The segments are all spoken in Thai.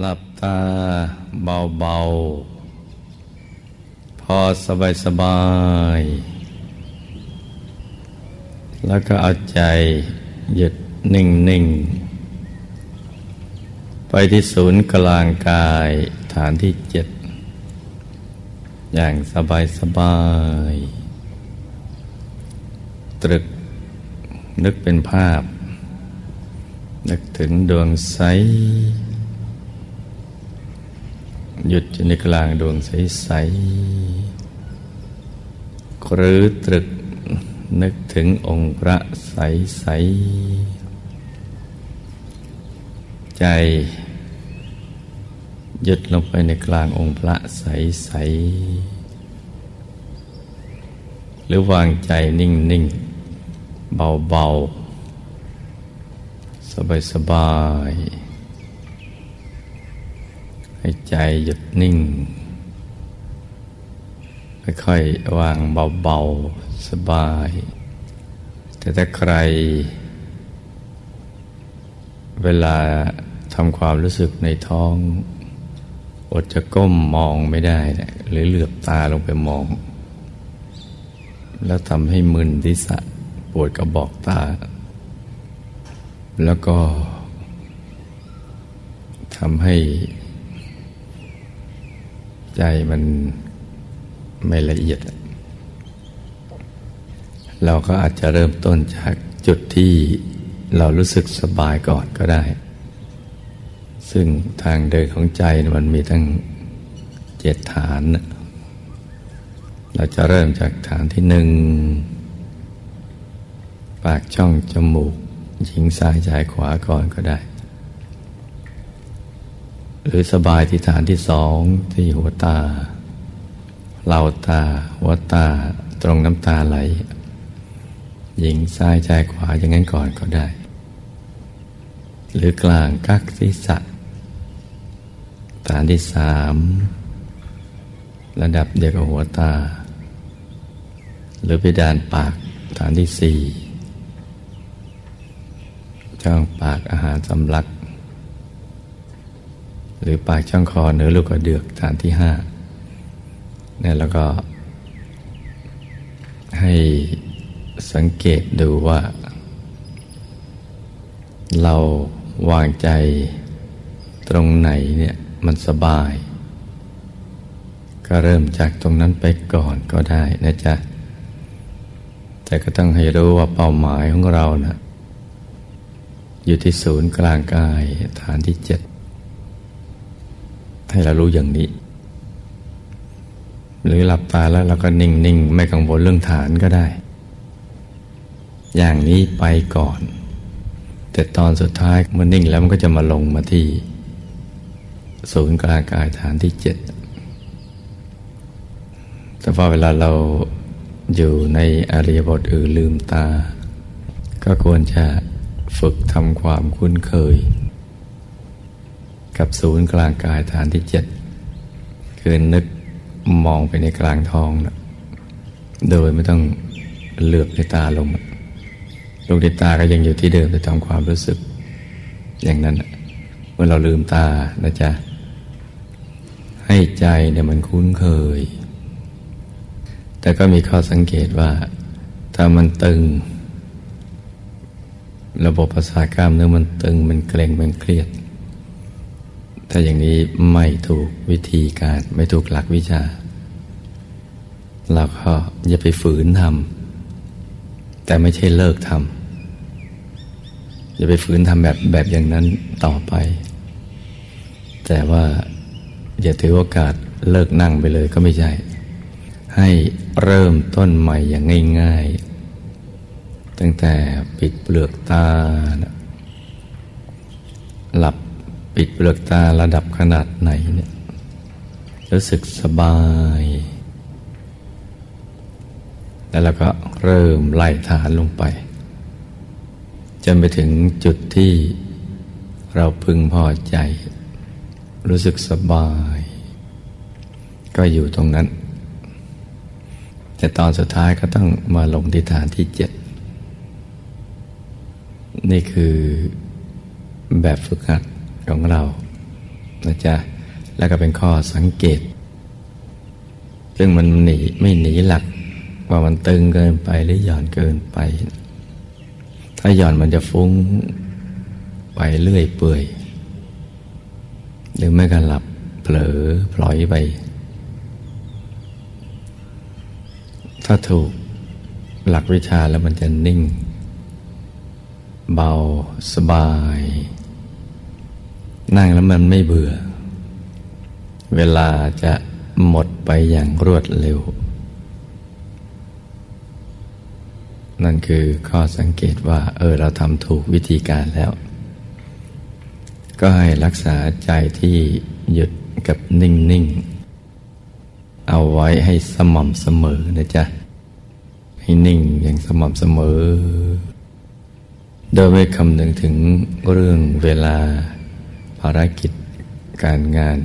หลับตาเบาๆ พอสบายสบาย แล้วก็เอาใจหยุดนิ่งๆไปที่ศูนย์กลางกายฐานที่เจ็ด อย่างสบายสบาย ตรึกนึกเป็นภาพ นึกถึงดวงใส หยุดอยู่ในกลางดวงใสๆหรือตรึกนึกถึงองค์พระใสใสใจหยุดลงไปในกลางองค์พระใสใสหรือวางใจนิ่งนิ่งเบาเบาสบายสบาย ให้ใจหยุดนิ่ง ค่อยๆวางเบาๆ สบาย แต่ถ้าใคร เวลาทำความรู้สึกในท้อง อดจะก้มมองไม่ได้นะหรือเหลือบตาลงไปมอง แล้วทำให้มึนทิศะปวดกระบอกตา แล้วก็ทำให้ ใจมันไม่ละเอียด เราก็อาจจะเริ่มต้นจากจุดที่เรารู้สึกสบายก่อนก็ได้ ซึ่งทางเดินของใจมันมีทั้งเจ็ดฐาน เราจะเริ่มจากฐานที่หนึ่ง ปากช่องจมูกหญิงซ้ายชายขวาก่อนก็ได้ หรือสบายที่ฐานที่สองที่หัวตาเหล่าตา หัวตาตรงน้ำตาไหล หญิงซ้ายชายขวาอย่างนั้นก่อนก็ได้ หรือกลางกักศีรษะฐานที่สามระดับเดียวกับหัวตา หรือเพดานปากฐานที่สี่ช่องปากอาหารสำลัก หรือปากช่องคอเนื้อลูกกระเดือกฐานที่ห้าเนี่ยแล้วก็ให้สังเกตดูว่า เราวางใจตรงไหนเนี่ยมันสบาย ก็เริ่มจากตรงนั้นไปก่อนก็ได้นะจ๊ะ แต่ก็ต้องให้รู้ว่าเป้าหมายของเรานะอยู่ที่ศูนย์กลางกายฐานที่เจ็ด ให้เรารู้อย่างนี้ หรือหลับตาแล้วเราก็นิ่งๆ ไม่กังวลเรื่องฐานก็ได้ อย่างนี้ไปก่อน แต่ตอนสุดท้ายเมื่อนิ่งแล้วมันก็จะมาลงมาที่ ศูนย์กลางกายฐานที่เจ็ดแต่พอเวลาเราอยู่ในอริยบทอื่นลืมตา ก็ควรจะฝึกทำความคุ้นเคย กับศูนย์กลางกายฐานที่เจ็ดคือนึกมองไปในกลางท้องนะโดยไม่ต้องเลือบในตาลงลูกในตาก็ยังอยู่ที่เดิมแต่ทำความรู้สึก อย่างนั้นเมื่อเราลืมตานะจ๊ะให้ใจเนี่ยมันคุ้นเคย แต่ก็มีข้อสังเกตว่า ถ้ามันตึง ระบบประสาทกล้ามเนื้อมันตึงมันเกร็งมันเครียด ถ้าอย่างนี้ไม่ถูกวิธีการไม่ถูกหลักวิชา เราก็อย่าไปฝืนทำแต่ไม่ใช่เลิกทำอย่าไปฝืนทำแบบแบบอย่างนั้นต่อไป แต่ว่าอย่าถือโอกาสเลิกนั่งไปเลยก็ไม่ใช่ ให้เริ่มต้นใหม่อย่างง่าย ๆ ตั้งแต่ปิดเปลือกตา หลับ ปิดเปลือกตาระดับขนาดไหนเนี่ยรู้สึกสบาย แล้วเราก็เริ่มไล่ฐานลงไป จนไปถึงจุดที่เราพึงพอใจ รู้สึกสบาย ก็อยู่ตรงนั้น แต่ตอนสุดท้ายก็ต้องมาลงที่ฐานที่เจ็ดนี่คือแบบฝึกหัด ของเรานะจ๊ะแล้วก็เป็นข้อสังเกต ซึ่งมันหนีไม่หนีหลัก ว่ามันตึงเกินไปหรือหย่อนเกินไป ถ้าหย่อนมันจะฟุ้งไปเรื่อยเปื่อย หรือไม่ก็หลับเผลอพลอยไป ถ้าถูกหลักวิชาแล้วมันจะนิ่ง เบาสบาย นั่งแล้วมันไม่เบื่อ เวลาจะหมดไปอย่างรวดเร็ว นั่นคือข้อสังเกตว่า เออเราทำถูกวิธีการแล้ว ก็ให้รักษาใจที่หยุดกับนิ่งๆเอาไว้ให้สม่ำเสมอนะจ๊ะ ให้นิ่งอย่างสม่ำเสมอ โดยไม่คำนึงถึงเรื่องเวลา ภารกิจการงาน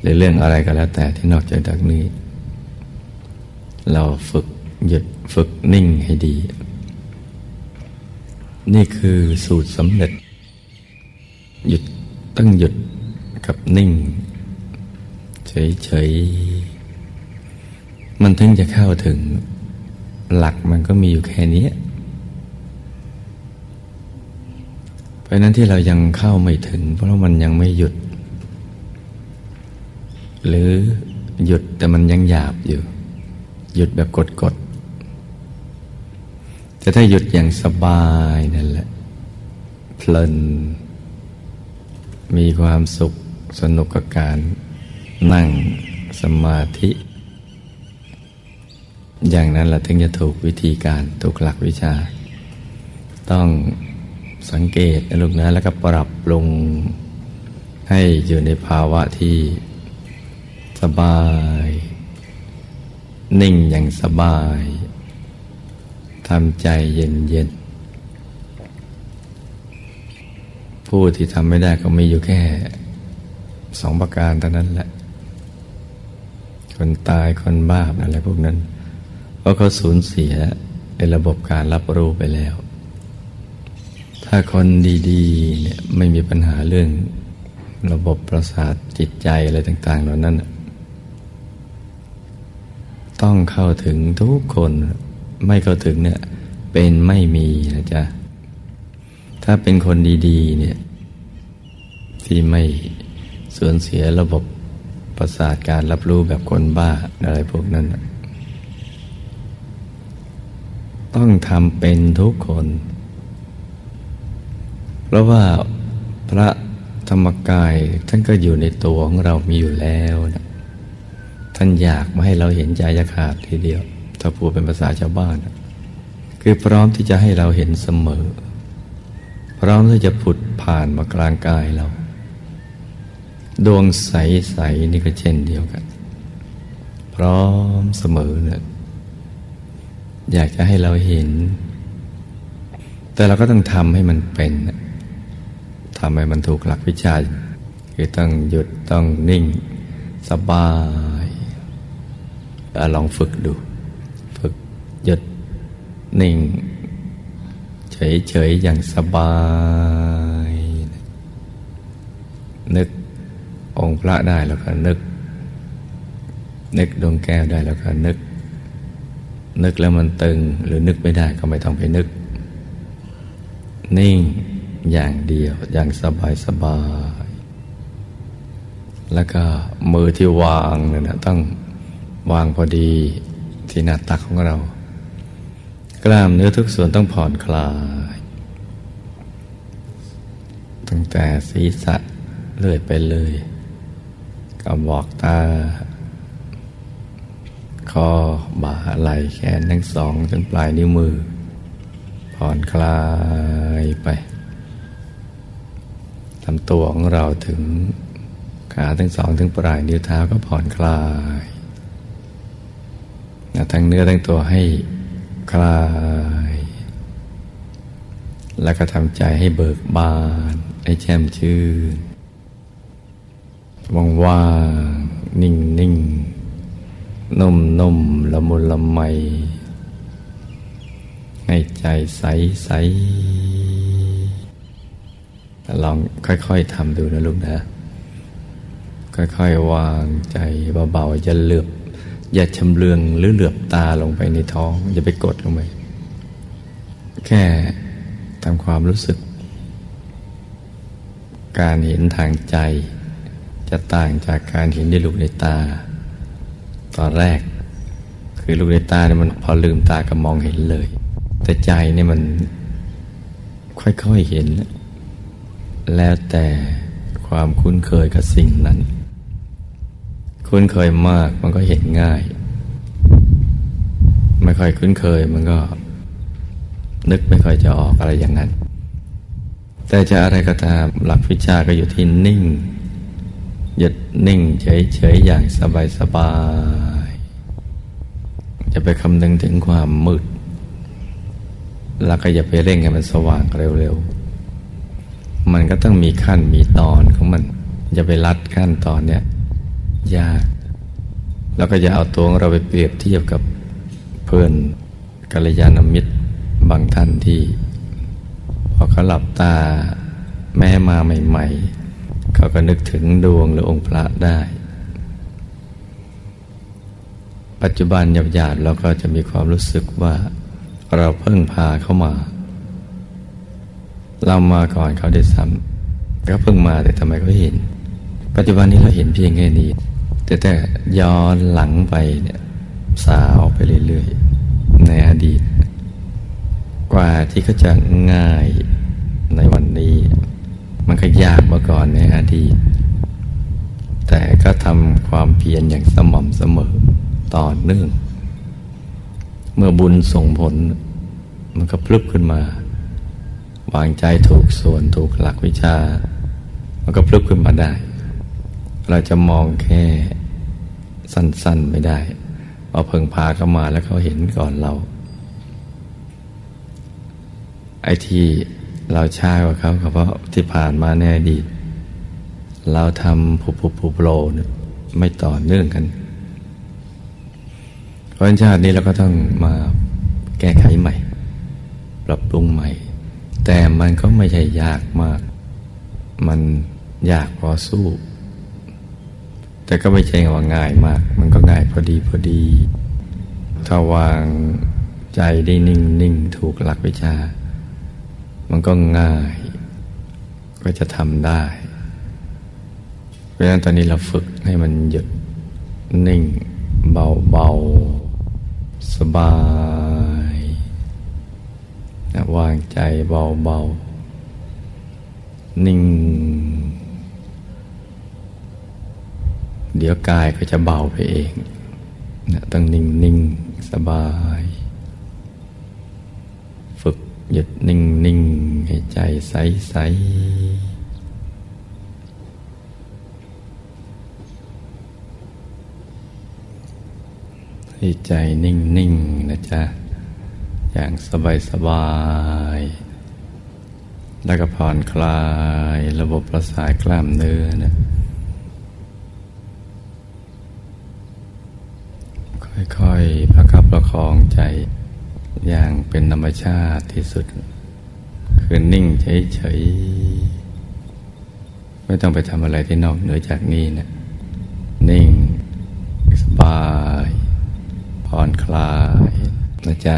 หรือเรื่องอะไรก็แล้วแต่ที่นอกจากนี้ เราฝึกหยุดฝึกนิ่งให้ดี นี่คือสูตรสำเร็จ หยุดต้องหยุดกับนิ่ง เฉยๆ มันถึงจะเข้าถึง หลักมันก็มีอยู่แค่นี้ เพราะนั้นที่เรายังเข้าไม่ถึง เพราะมันยังไม่หยุด หรือหยุดแต่มันยังหยาบอยู่ หยุดแบบกดๆแต่ถ้าหยุดอย่างสบายนั่นแหละ เพลิน มีความสุขสนุกกับการ นั่งสมาธิ อย่างนั้นเราถึงจะถูกวิธีการถูกหลักวิชา ต้อง สังเกตนะลูกนะแล้วก็ปรับปรุงให้อยู่ในภาวะที่สบาย นิ่งอย่างสบายทำใจเย็นเย็นผู้ที่ทำไม่ได้ก็มีอยู่แค่สองประการเท่านั้นแหละ คนตายคนบ้าอะไรพวกนั้น เพราะเขาสูญเสียในระบบการรับรู้ไปแล้ว ถ้าคนดีๆเนี่ยไม่มีปัญหาเรื่องระบบประสาทจิตใจอะไรต่าง ๆ เหล่านั้น ต้องเข้าถึงทุกคนไม่เข้าถึงเนี่ยเป็นไม่มีนะจ๊ะ ถ้าเป็นคนดีๆเนี่ยที่ไม่สูญเสียระบบประสาทการรับรู้แบบคนบ้าอะไรพวกนั้น ต้องทำเป็นทุกคน เพราะว่าพระธรรมกายท่านก็อยู่ในตัวของเรามีอยู่แล้วนะท่านอยากมาให้เราเห็นใจยขาดทีเดียว ถ้าพูดเป็นภาษาชาวบ้านคือพร้อมที่จะให้เราเห็นเสมอ พร้อมที่จะผุดผ่านมากลางกายเรา ดวงใส ๆ นี่ก็เช่นเดียวกัน พร้อมเสมอเนี่ยอยากจะให้เราเห็น แต่เราก็ต้องทำให้มันเป็น ทำให้มันถูกหลักวิชาคือต้องหยุดต้องนิ่งสบายลองฝึกดู ฝึกหยุดนิ่ง เฉยๆ อย่างสบาย นึกองค์พระได้แล้วก็นึก นึกดวงแก้วได้แล้วก็นึก นึกแล้วมันตึงหรือนึกไม่ได้ก็ไม่ต้องไปนึก นิ่ง อย่างเดียวอย่างสบายสบาย แล้วก็มือที่วางเนี่ยนะต้องวางพอดีที่หน้าตักของเรา กล้ามเนื้อทุกส่วนต้องผ่อนคลาย ตั้งแต่ศีรษะเลื่อยไปเลยกบบอกตาคอบ่าไหล่แขนทั้งสองจนปลายนิ้วมือ ผ่อนคลายไป ทำตัวของเราถึงขาทั้งสองถึงปลายนิ้วเท้าก็ผ่อนคลายทั้งเนื้อทั้งตัวให้คลาย แล้วก็ทำใจให้เบิกบาน ให้แช่มชื่นว่างๆนิ่งๆนุ่มนุ่มละมุนละไมให้ใจใสใส ลองค่อยๆทำดูนะลูกนะ ค่อยๆวางใจเบาๆอย่าเหลือบอย่าชำเลืองหรือเหลือบตาลงไปในท้อง อย่าไปกดลงไป แค่ทำความรู้สึก การเห็นทางใจ จะต่างจากการเห็นในลูกในตา ตอนแรก คือลูกในตาเนี่ยมันพอลืมตาก็มองเห็นเลย แต่ใจเนี่ยมันค่อยๆเห็น แล้วแต่ความคุ้นเคยกับสิ่งนั้น คุ้นเคยมากมันก็เห็นง่าย ไม่ค่อยคุ้นเคยมันก็ นึกไม่ค่อยจะออกอะไรอย่างนั้น แต่จะอะไรก็ตามหลักวิชาก็อยู่ที่นิ่งหยุดนิ่งเฉยๆอย่างสบายๆจะไปคำนึงถึงความมืด แล้วก็อย่าไปเร่งให้มันสว่างเร็วๆ มันก็ต้องมีขั้นมีตอนของมันจะไปรัดขั้นตอนเนี้ยยาก แล้วก็จะเอาตัวเราไปเปรียบเทียบกับเพื่อนกัลยาณมิตรบางท่านที่ พอเขาหลับตาแม่มาใหม่ ๆ เขาก็นึกถึงดวงหรือองค์พระได้ ปัจจุบันหยาบๆเราก็จะมีความรู้สึกว่า เราเพิ่งพาเข้ามา เรามาก่อนเขาได้ซ้ำก็เพิ่งมาแต่ทำไมเขาเห็น ปัจจุบันนี้เราเห็นเพียงแค่นี้ แต่แต่ย้อนหลังไปเนี่ยสาวไปเรื่อยๆในอดีต กว่าที่เขาจะง่ายในวันนี้ มันก็ยากมาก่อนในอดีต แต่ก็ทำความเพียรอย่างสม่ำเสมอต่อเนื่อง เมื่อบุญส่งผล มันก็พลุบขึ้นมา วางใจถูกส่วนถูกหลักวิชา มันก็พลุบขึ้นมาได้ เราจะมองแค่สั้นๆไม่ได้เพราเพิ่งพาเข้ามาแล้วเขาเห็นก่อนเรา ไอ้ที่เราช้ากว่าเขาก็เพราะที่ผ่านมาในอดีต เราทำผูผูผูโปร่ไม่ต่อเนื่องกันเพราะชาตินี้เราก็ต้องมาแก้ไขใหม่ ปรับปรุงใหม่ แต่มันก็ไม่ใช่ยากมาก มันยากพอสู้ แต่ก็ไม่ใช่ว่าง่ายมาก มันก็ง่ายพอดีพอดี ถ้าวางใจได้นิ่งนิ่งถูกหลักวิชา มันก็ง่าย ก็จะทำได้ เพราะฉะนั้นตอนนี้เราฝึกให้มันหยุดนิ่งเบาเบาสบาย นะวางใจเบาเบานิ่ง เดี๋ยวกายก็จะเบาไปเองนะต้องนิ่งนิ่งสบาย ฝึกหยุดนิ่งนิ่งให้ใจใสใสให้ใจนิ่งนิ่งนะจ๊ะ อย่างสบายสบาย แล้วก็ผ่อนคลายระบบประสาทกล้ามเนื้อนะค่อยๆ ประคับประคองใจอย่างเป็นธรรมชาติที่สุด คือนิ่งเฉยๆ ไม่ต้องไปทำอะไรที่นอกเหนือจากนี้นะนิ่ง สบาย ผ่อนคลายนะจ๊ะ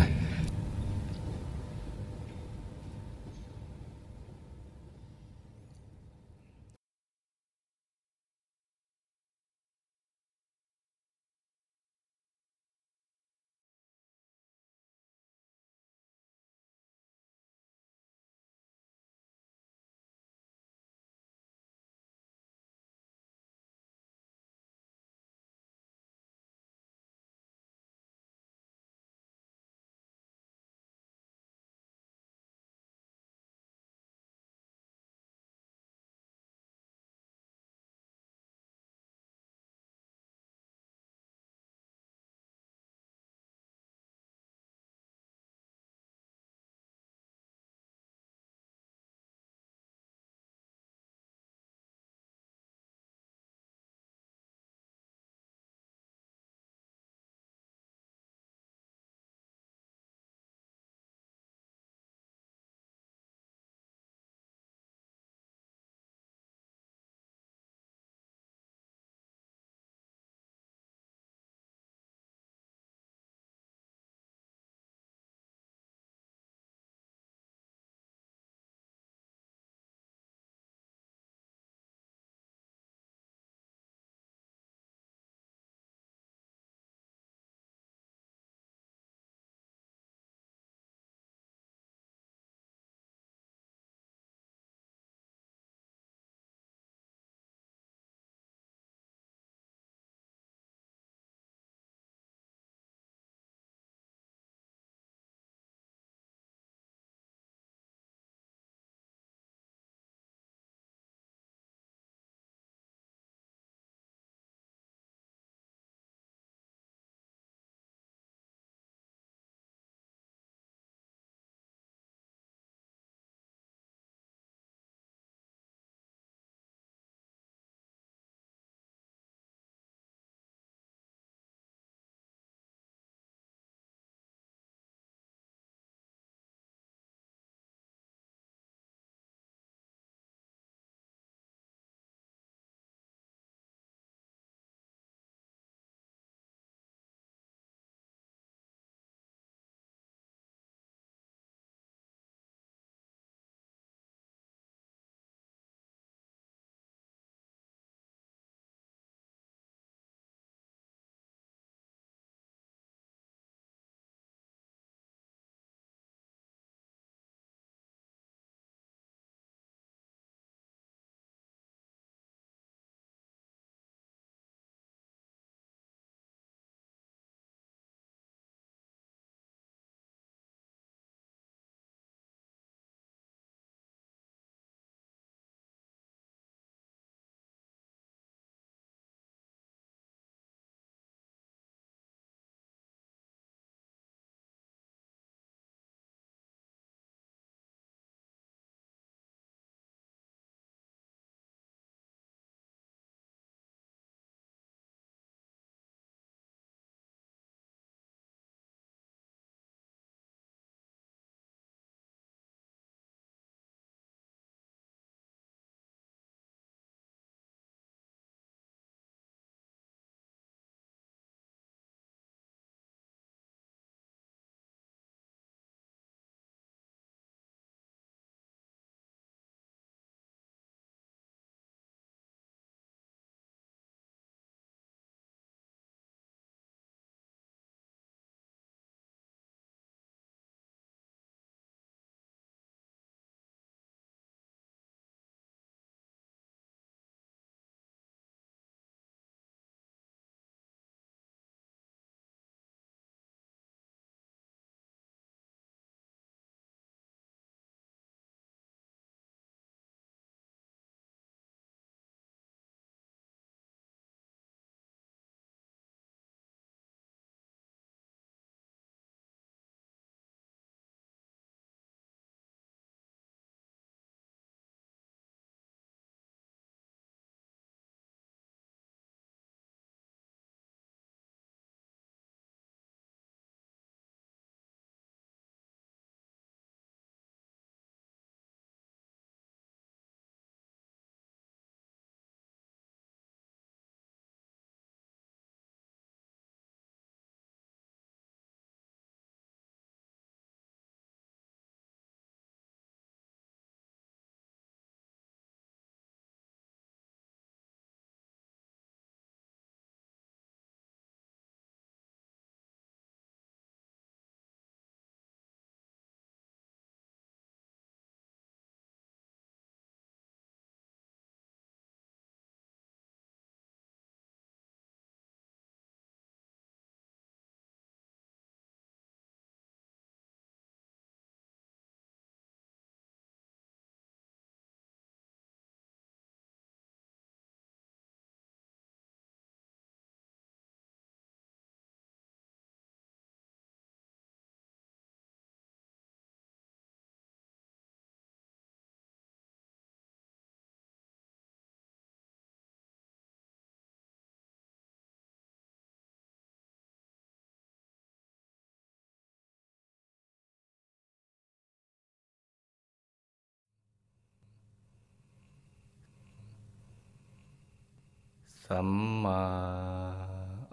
สัมมา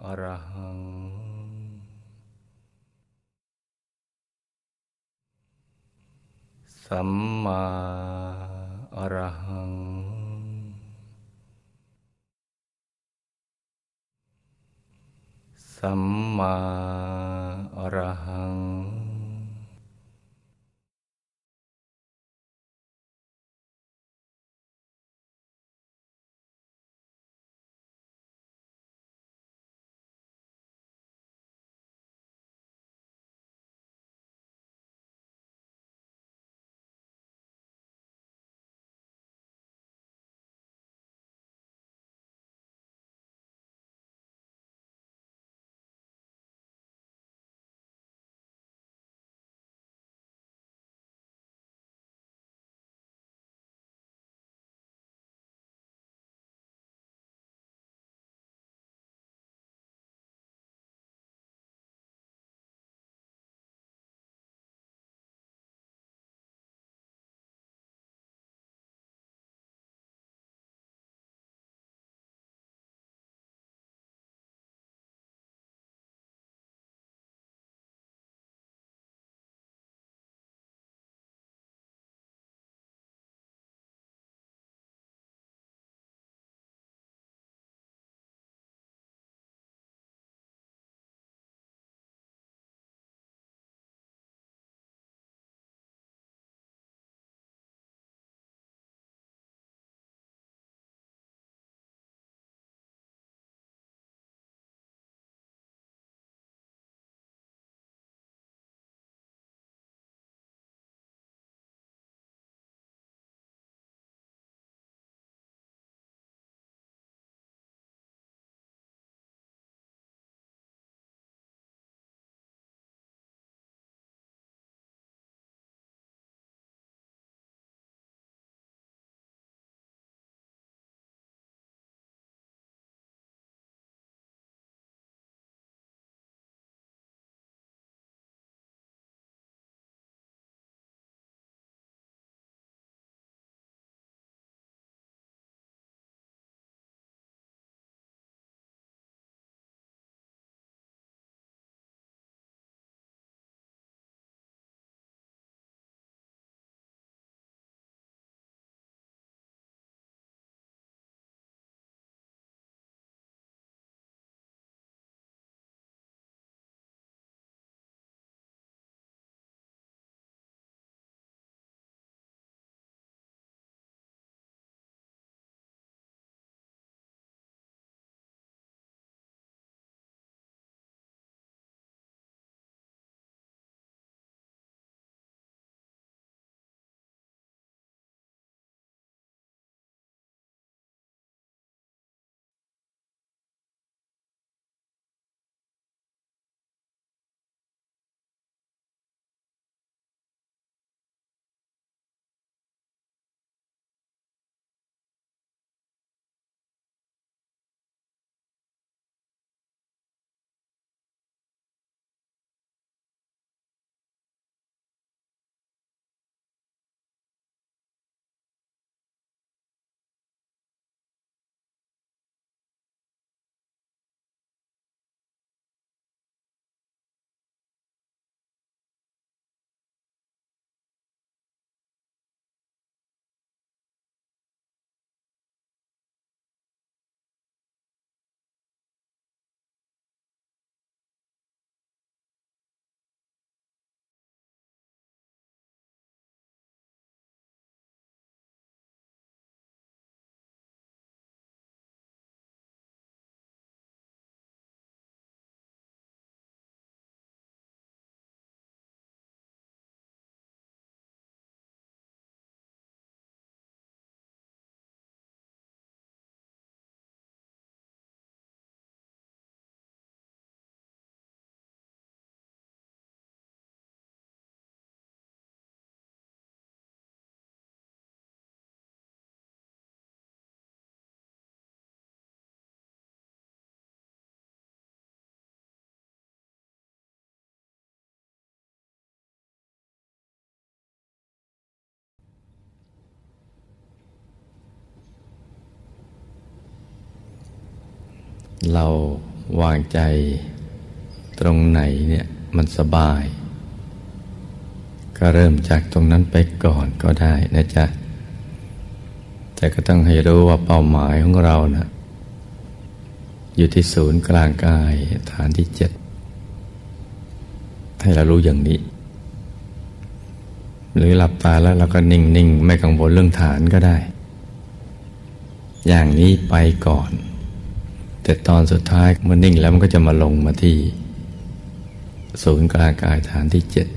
อรหัง สัมมาอรหัง สัมมาอรหัง เราวางใจตรงไหนเนี่ยมันสบาย ก็เริ่มจากตรงนั้นไปก่อนก็ได้นะจ๊ะ แต่ก็ต้องให้รู้ว่าเป้าหมายของเรานะอยู่ที่ศูนย์กลางกายฐานที่เจ็ดให้เรารู้อย่างนี้ หรือหลับตาแล้วเราก็นิ่ง ๆ ไม่กังวลเรื่องฐานก็ได้ อย่างนี้ไปก่อน แต่ตอนสุดท้ายมันนิ่งแล้วมันก็จะมาลงมาที่ศูนย์กลางกายฐานที่เจ็ด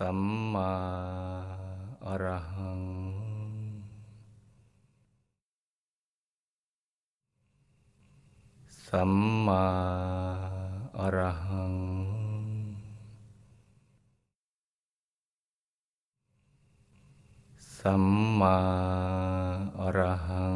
สัมมาอรหัง สัมมาอรหัง สัมมาอรหัง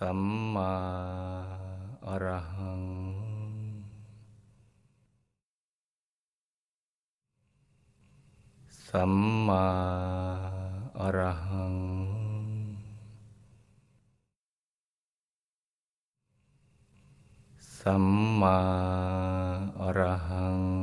สัมมาอรหัง สัมมาอรหัง สัมมาอรหัง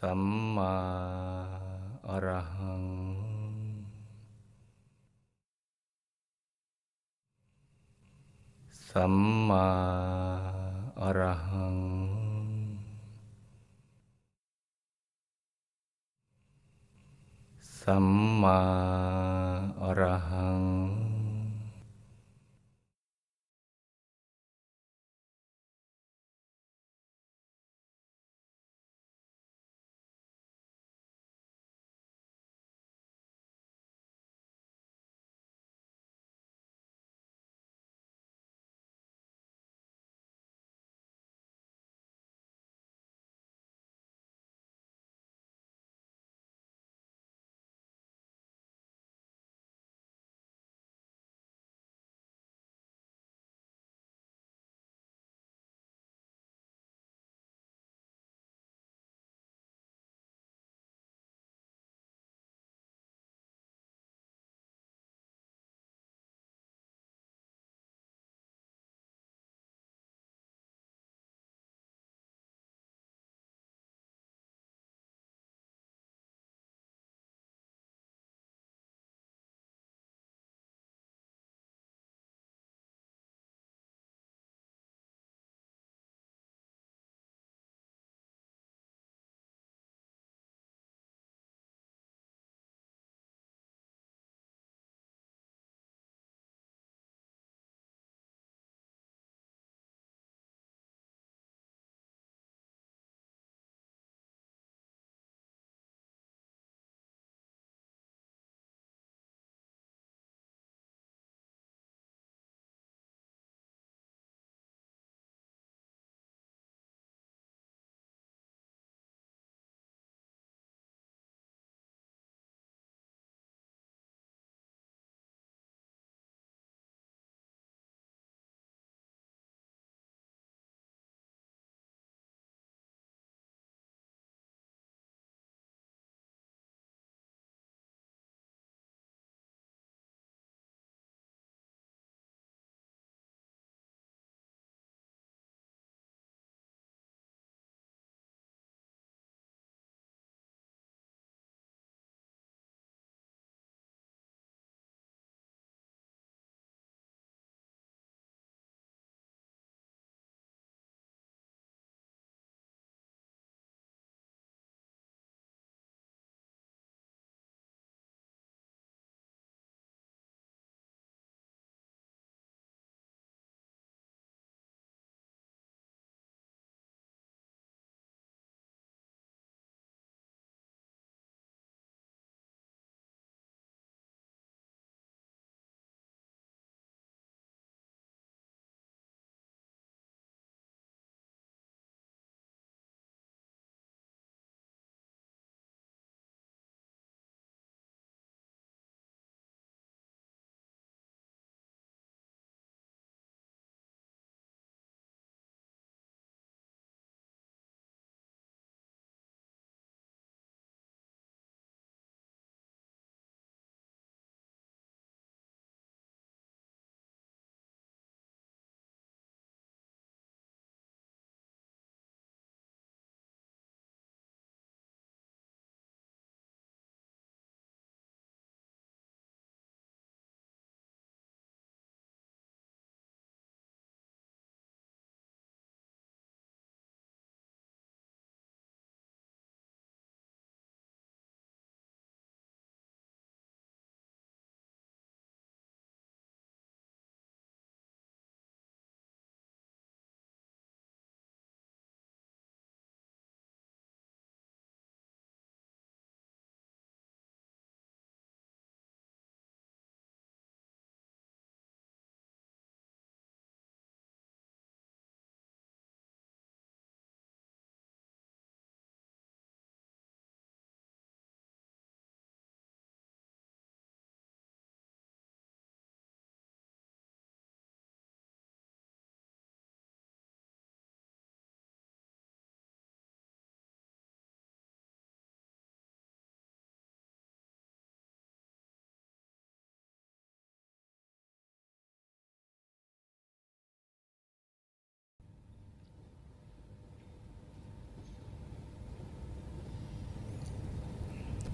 สัมมาอรหัง สัมมาอรหัง สัมมาอรหัง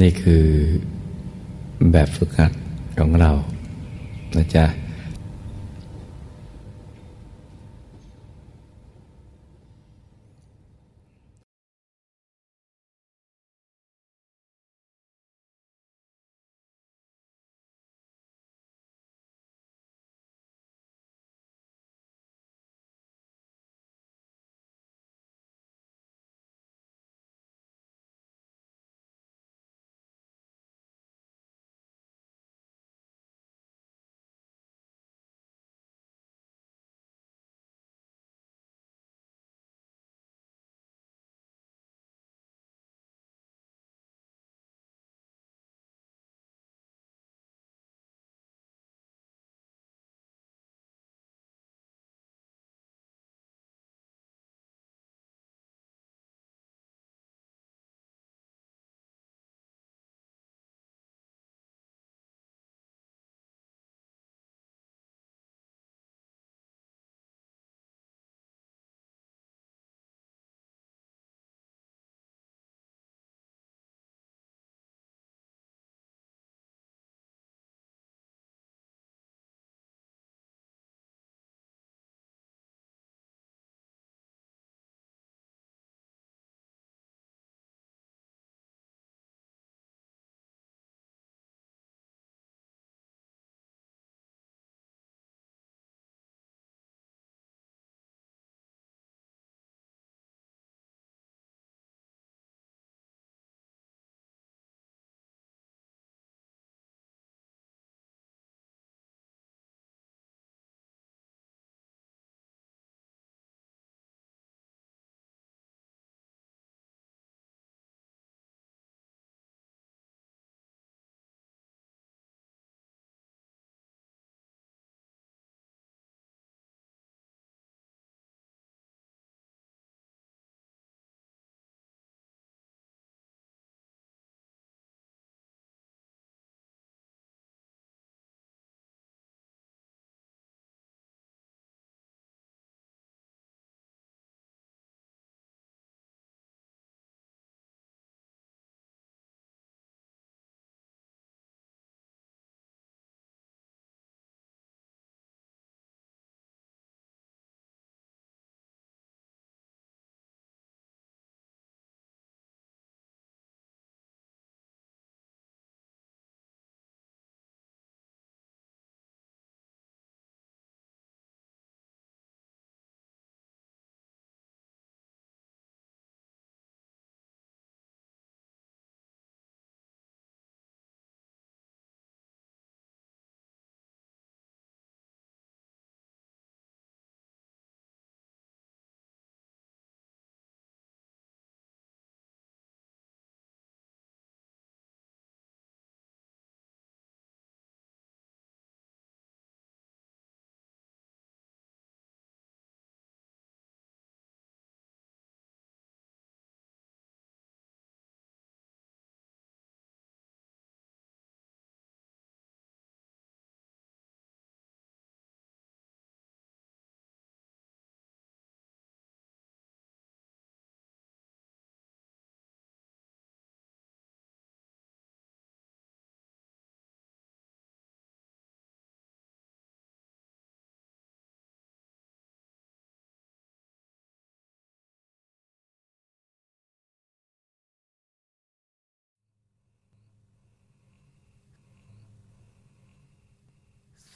นี่คือแบบฝึกหัดของเรานะจ๊ะ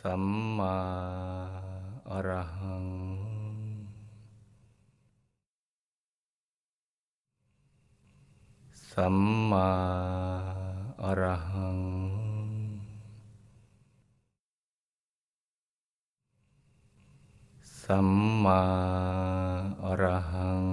สัมมาอรหัง สัมมาอรหัง สัมมาอรหัง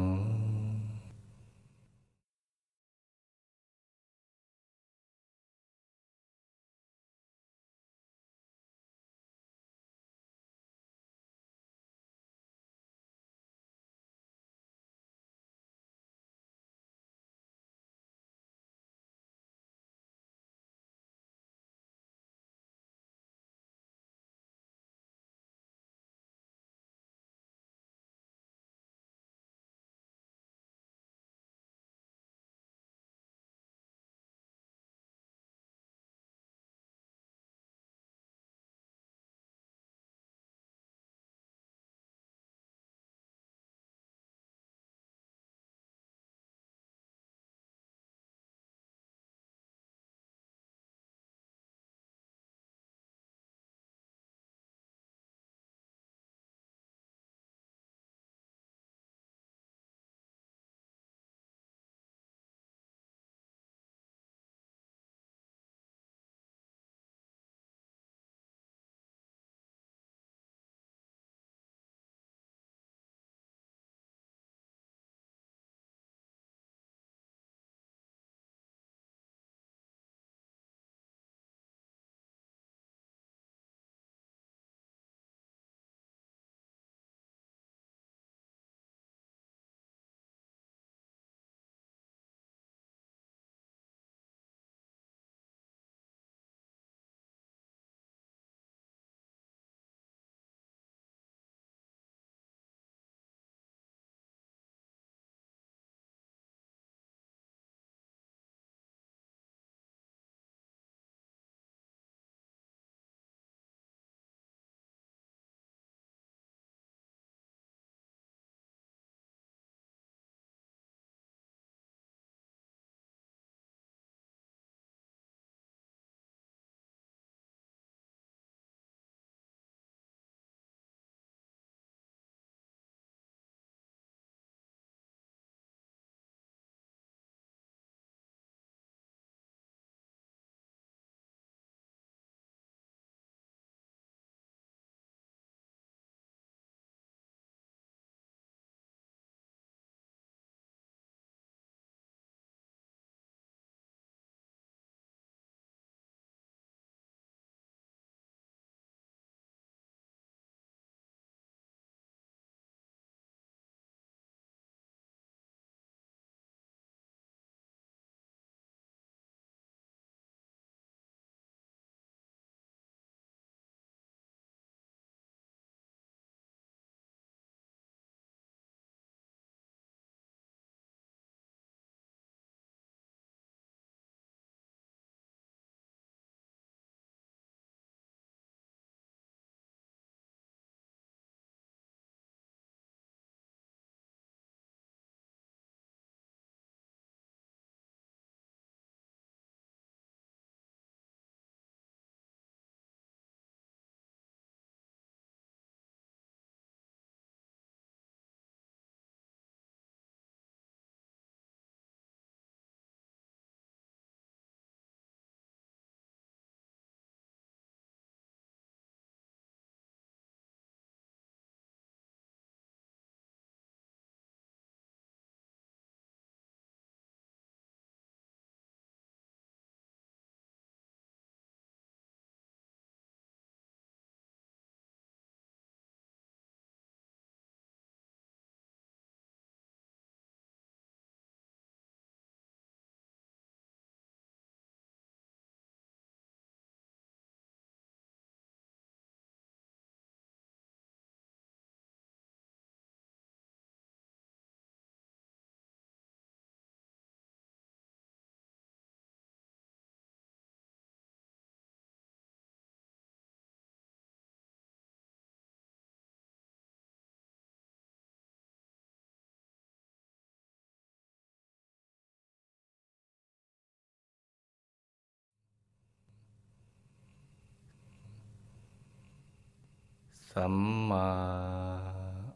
สัมมา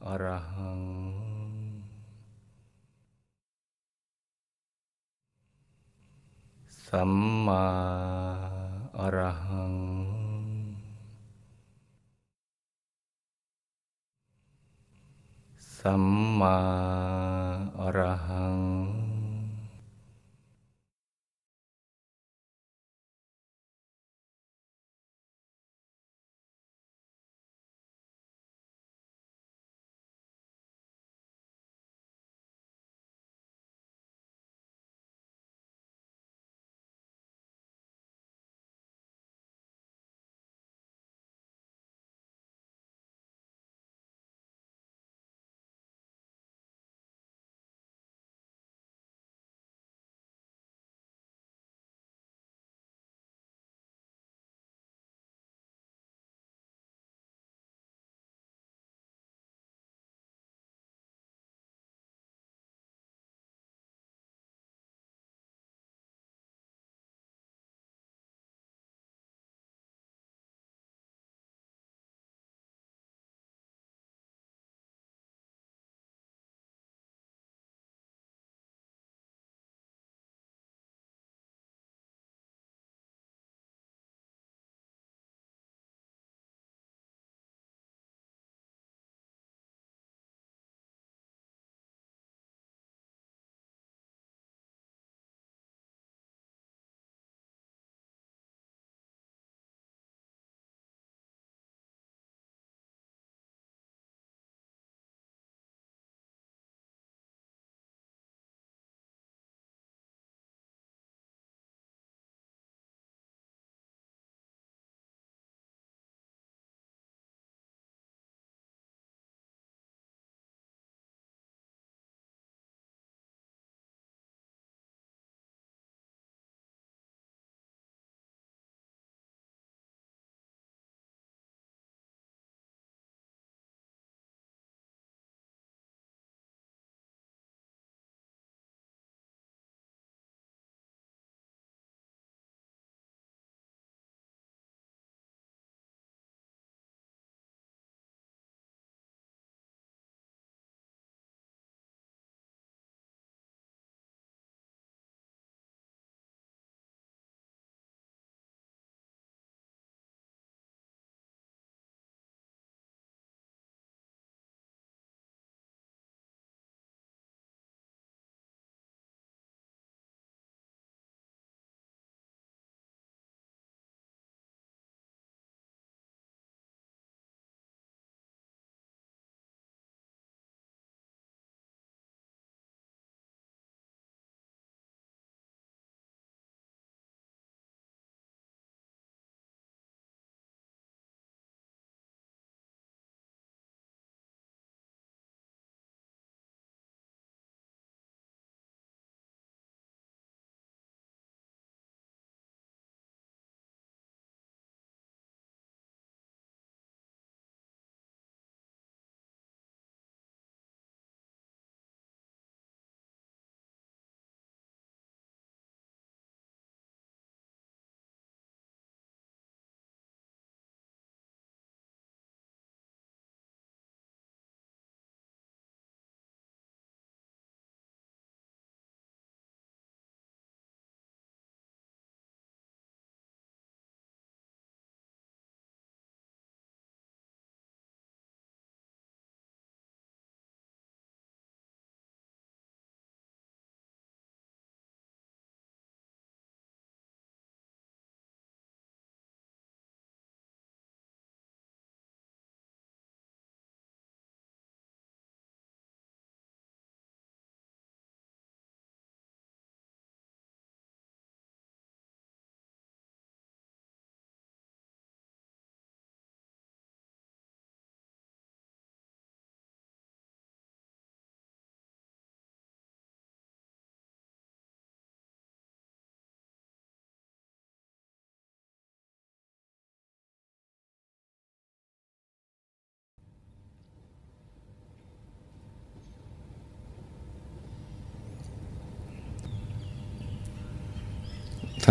อรหัง สัมมาอรหัง สัมมาอรหัง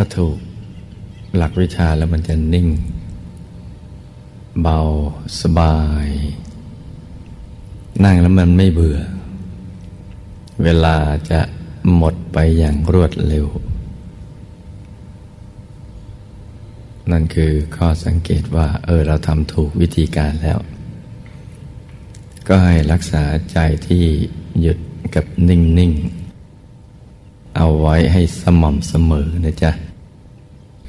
ถ้าถูกหลักวิชาแล้วมันจะนิ่ง เบาสบาย นั่งแล้วมันไม่เบื่อ เวลาจะหมดไปอย่างรวดเร็ว นั่นคือข้อสังเกตว่า เออเราทำถูกวิธีการแล้ว ก็ให้รักษาใจที่หยุดกับนิ่ง ๆ เอาไว้ให้สม่ำเสมอนะจ๊ะ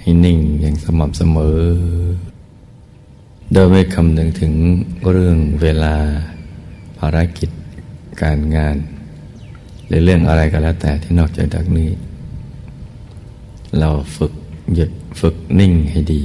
ให้นิ่งอย่างสม่ำเสมอ โดยไม่คำนึงถึงเรื่องเวลาภารกิจการงาน หรือเรื่องอะไรก็แล้วแต่ที่นอกจากนี้ เราฝึกหยุดฝึกนิ่งให้ดี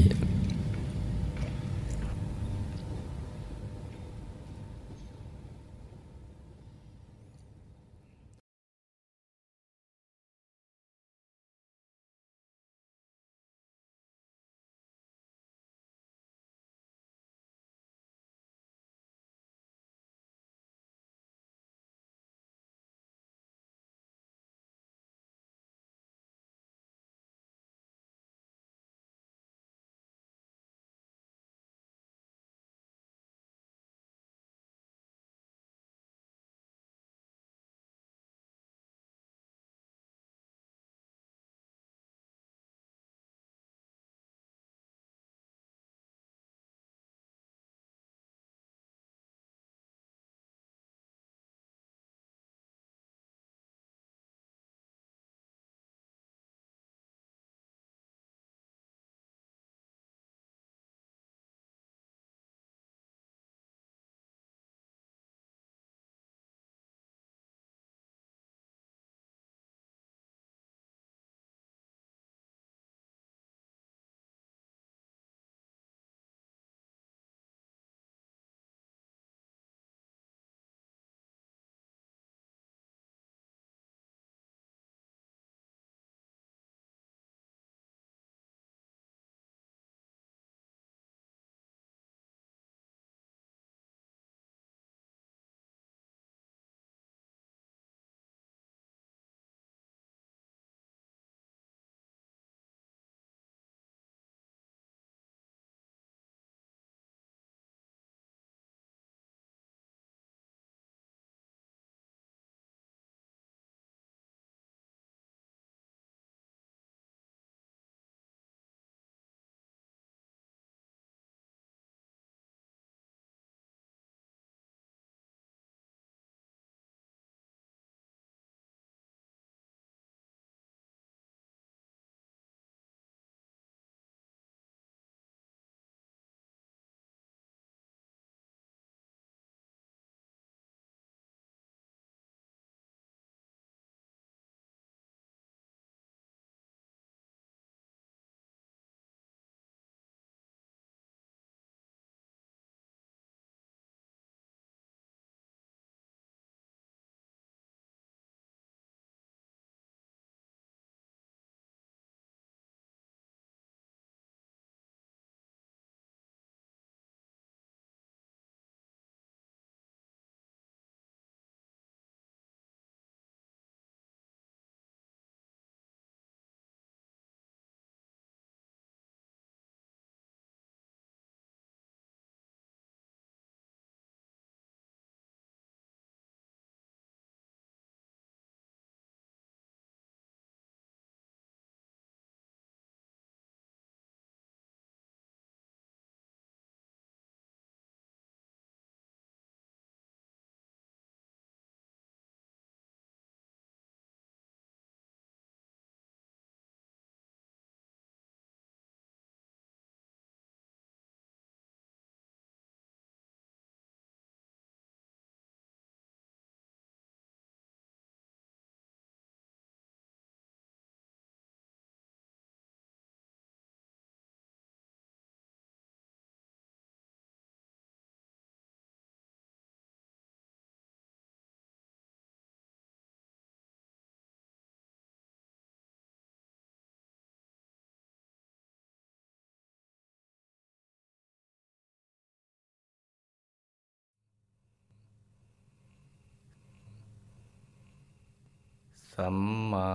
สัมมา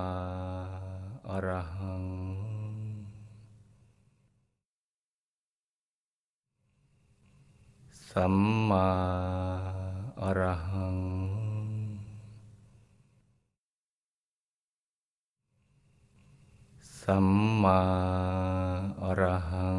อรหัง สัมมาอรหัง สัมมาอรหัง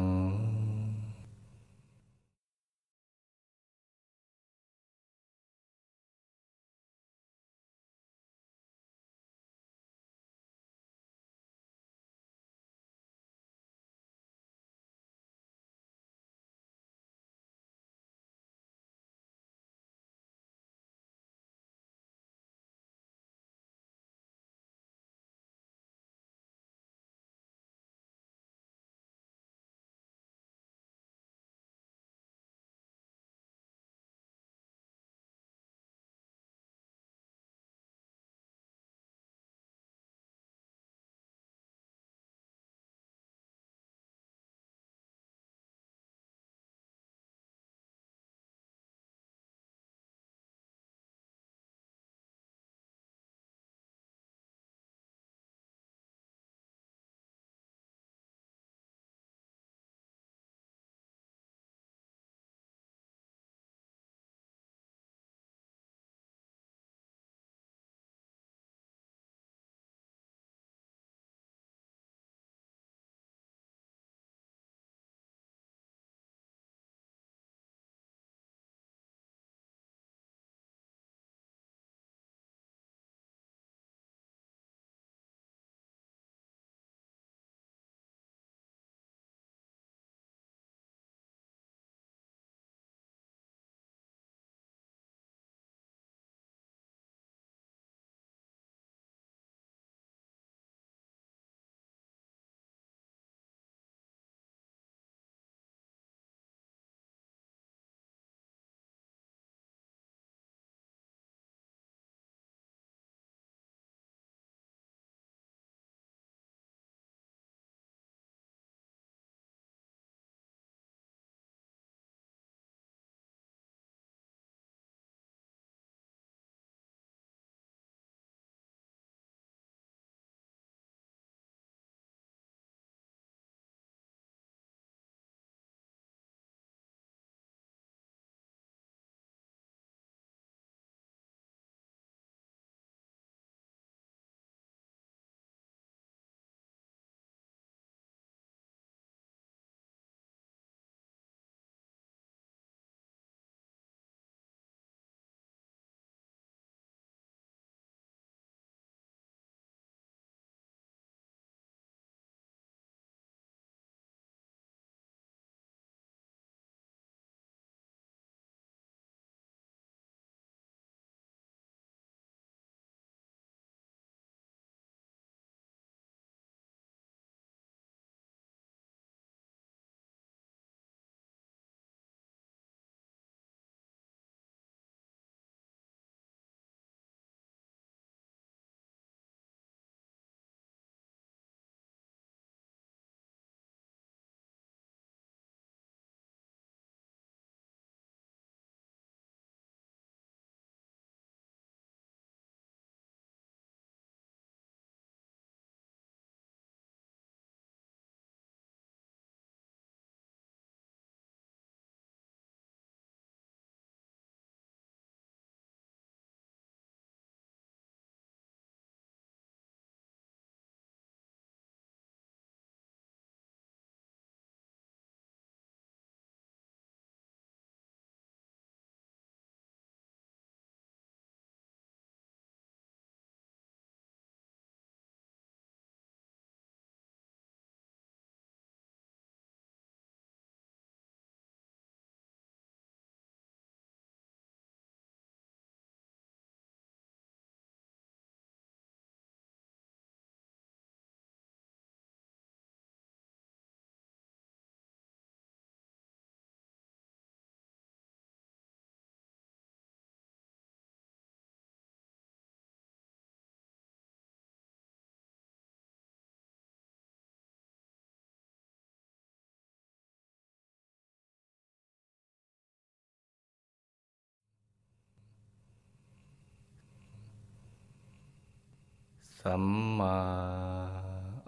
สัมมา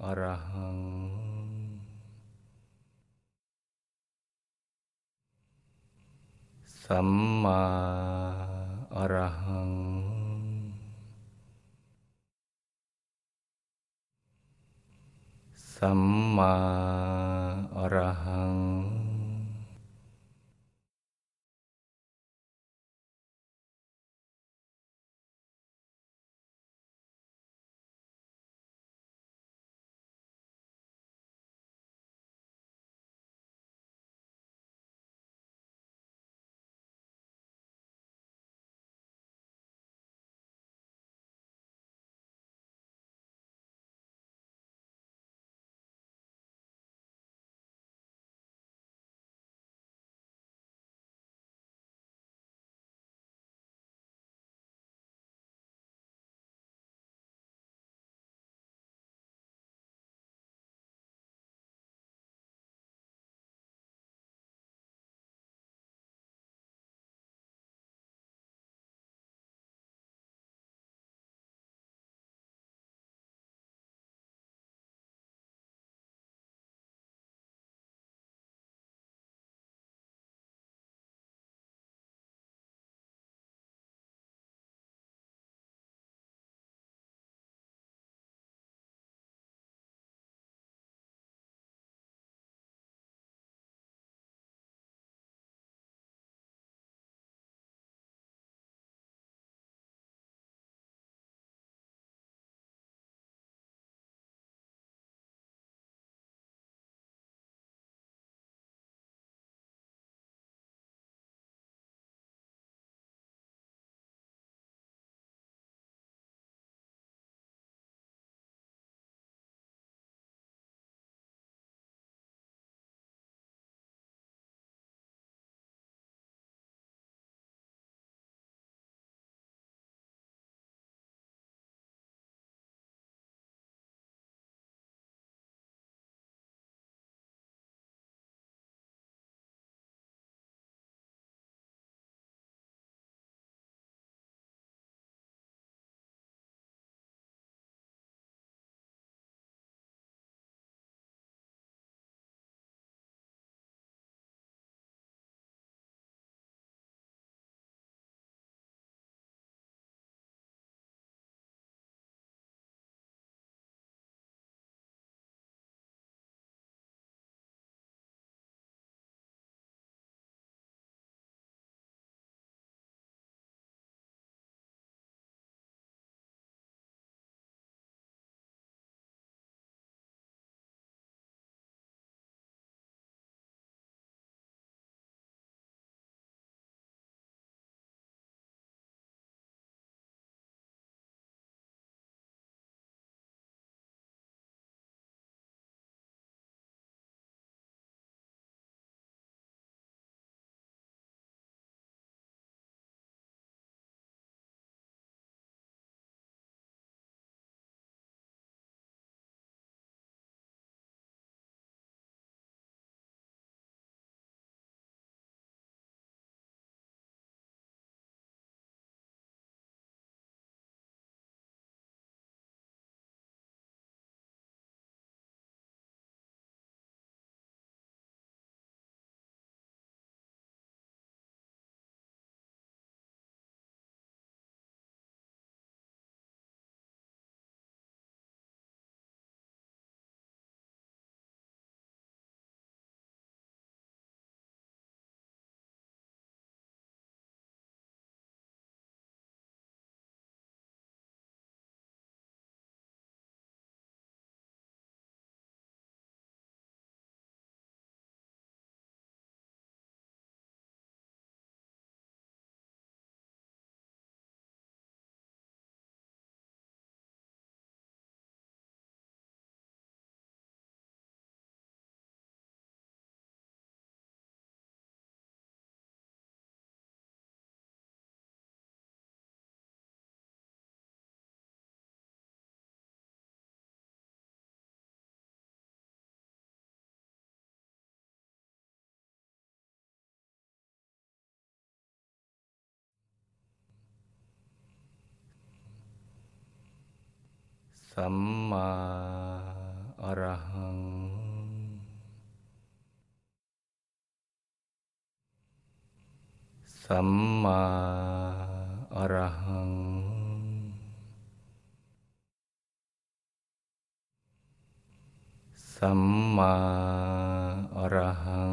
อรหัง สัมมาอรหัง สัมมาอรหัง สัมมาอรหัง สัมมาอรหัง สัมมาอรหัง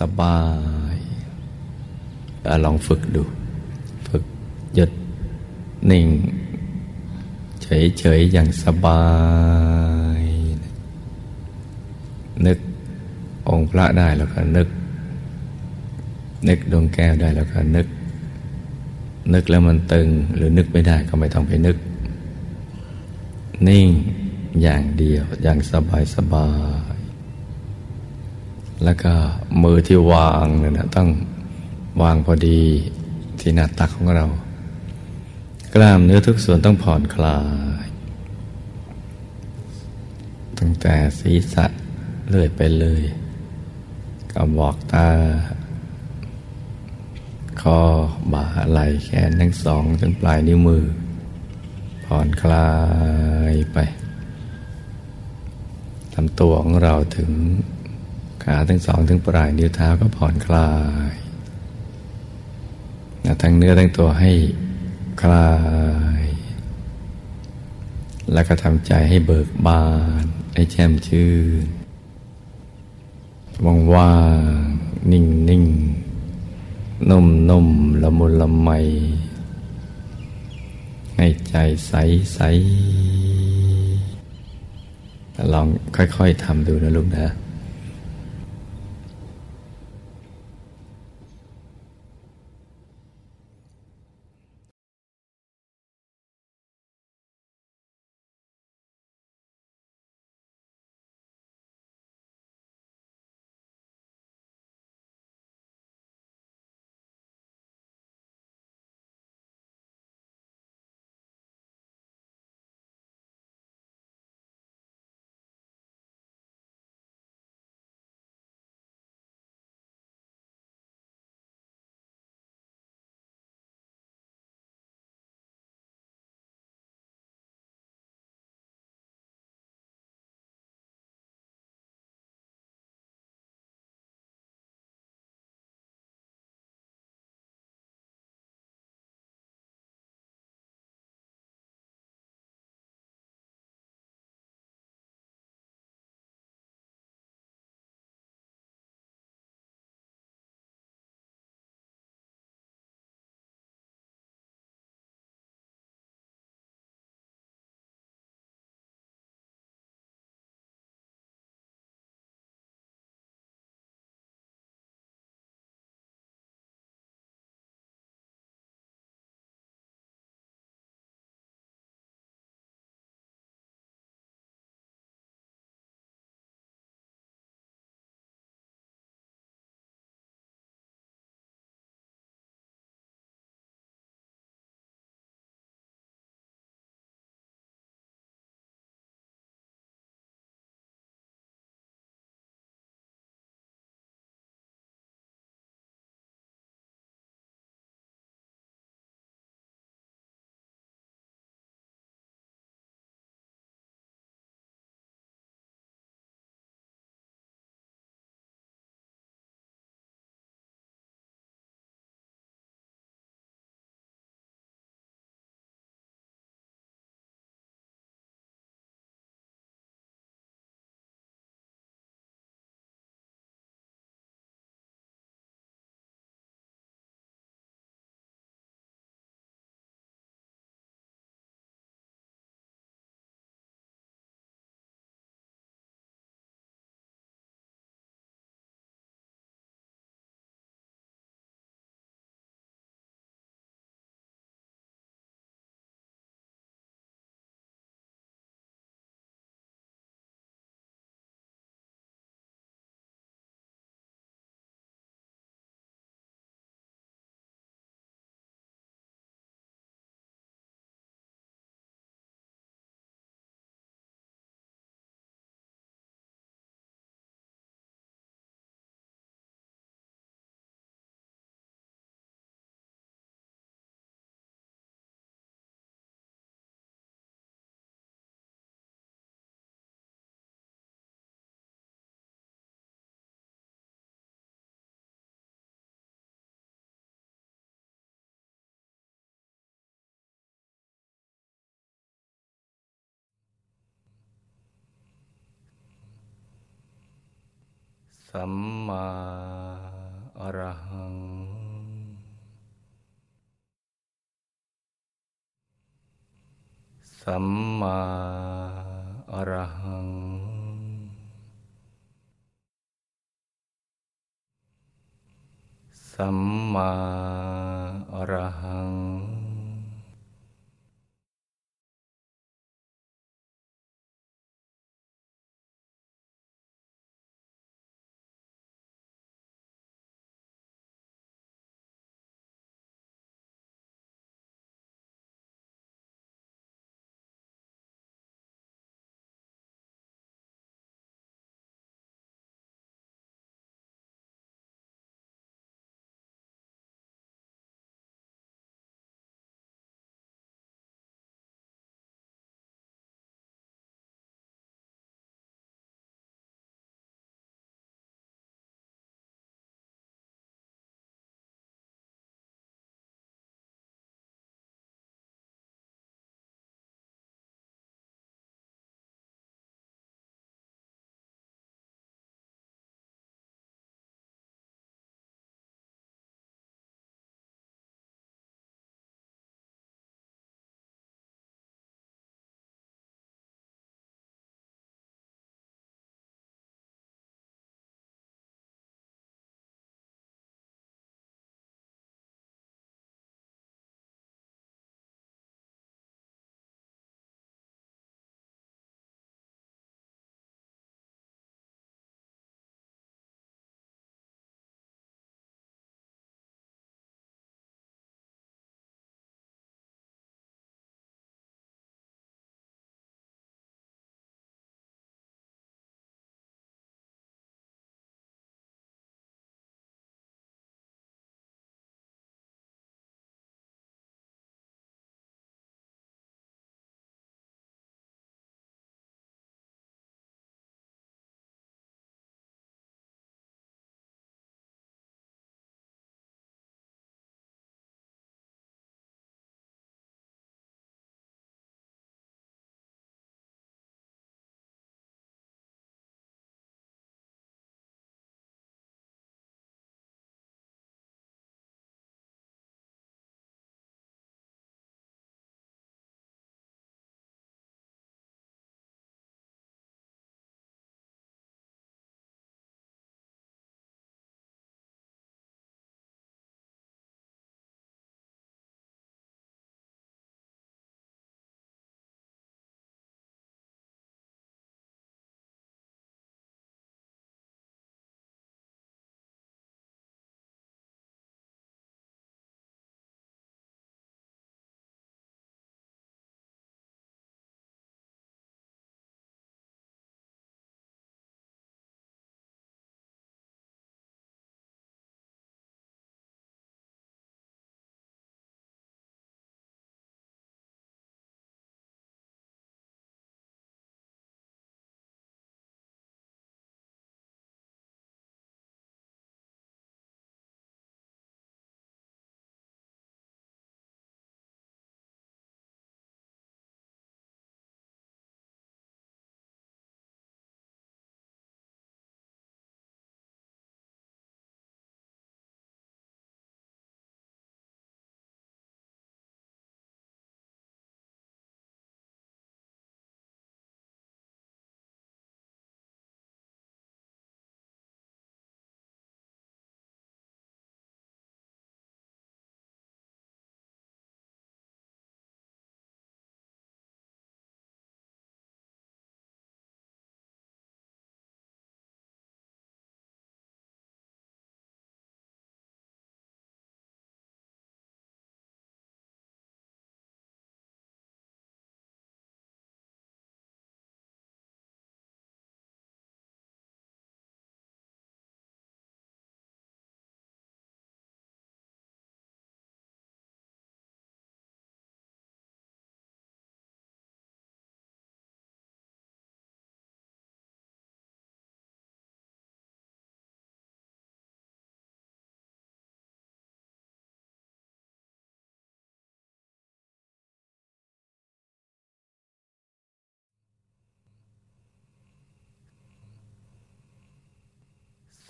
สบายลองฝึกดู ฝึกหยุดนิ่ง เฉยๆอย่างสบาย นึกองค์พระได้แล้วก็นึก นึกดวงแก้วได้แล้วก็นึก นึกแล้วมันตึงหรือนึกไม่ได้ก็ไม่ต้องไปนึก นิ่งอย่างเดียวอย่างสบายสบาย แล้วก็มือที่วางเนี่ยนะต้องวางพอดีที่หน้าตักของเรา กล้ามเนื้อทุกส่วนต้องผ่อนคลาย ตั้งแต่ศีรษะเลื่อยไปเลยกระบอกตา คอบ่าไหล่แขนทั้งสองจนปลายนิ้วมือ ผ่อนคลายไปลำตัวของเราถึง ขาทั้งสองถึงปลายนิ้วเท้าก็ผ่อนคลายทั้งเนื้อทั้งตัวให้คลาย แล้วก็ทำใจให้เบิกบาน ให้แช่มชื่นว่างว่างนิ่งนิ่งนุ่มนุ่มละมุนละไม ให้ใจใสใสลองค่อย ๆทำดูนะลูกนะ สัมมาอรหัง สัมมาอรหัง สัมมาอรหัง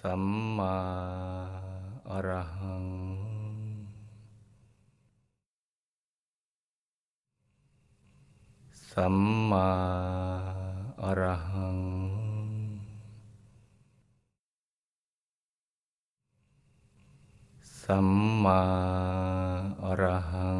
สัมมาอรหัง สัมมาอรหัง สัมมาอรหัง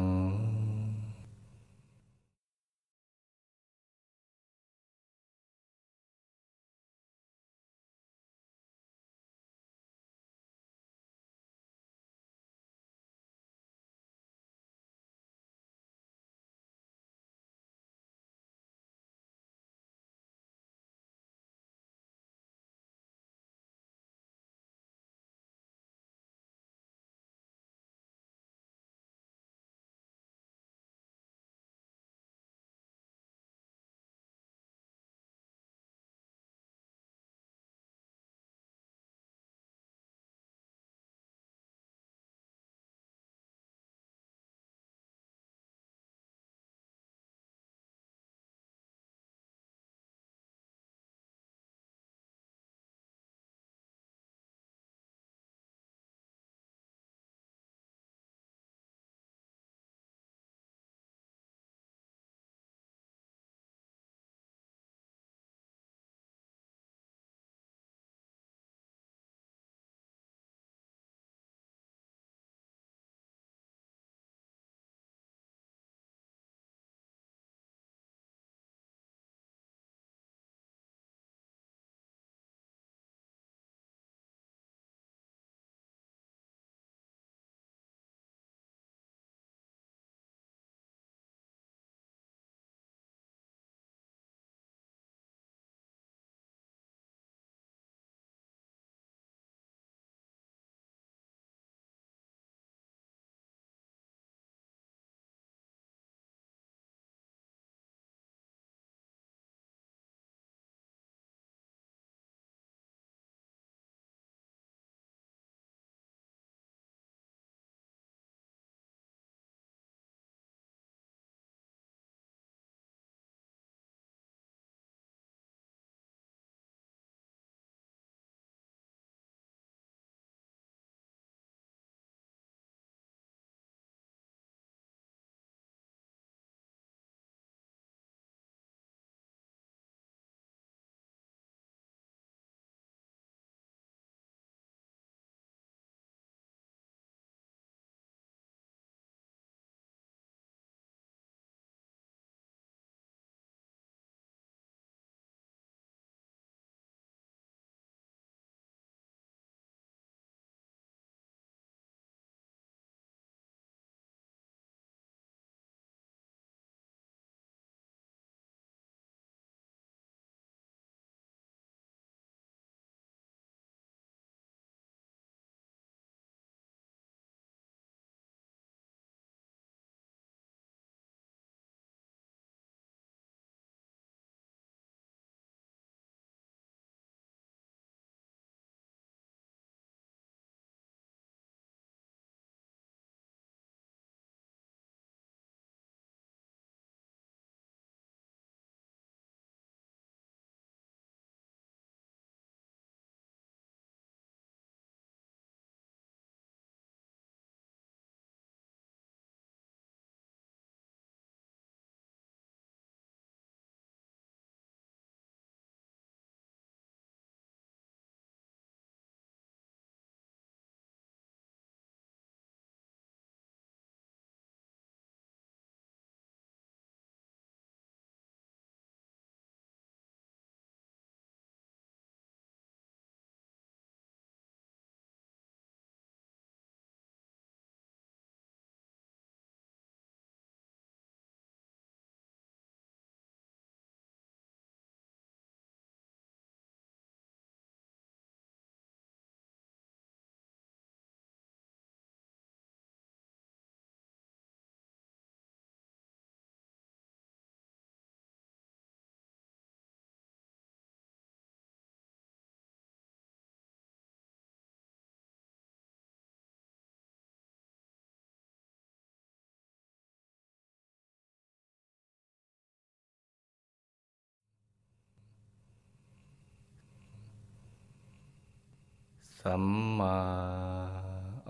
สัมมา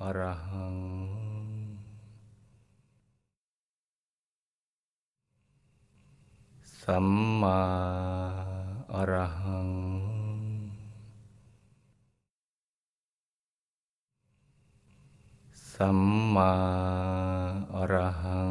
อรหัง สัมมาอรหัง สัมมาอรหัง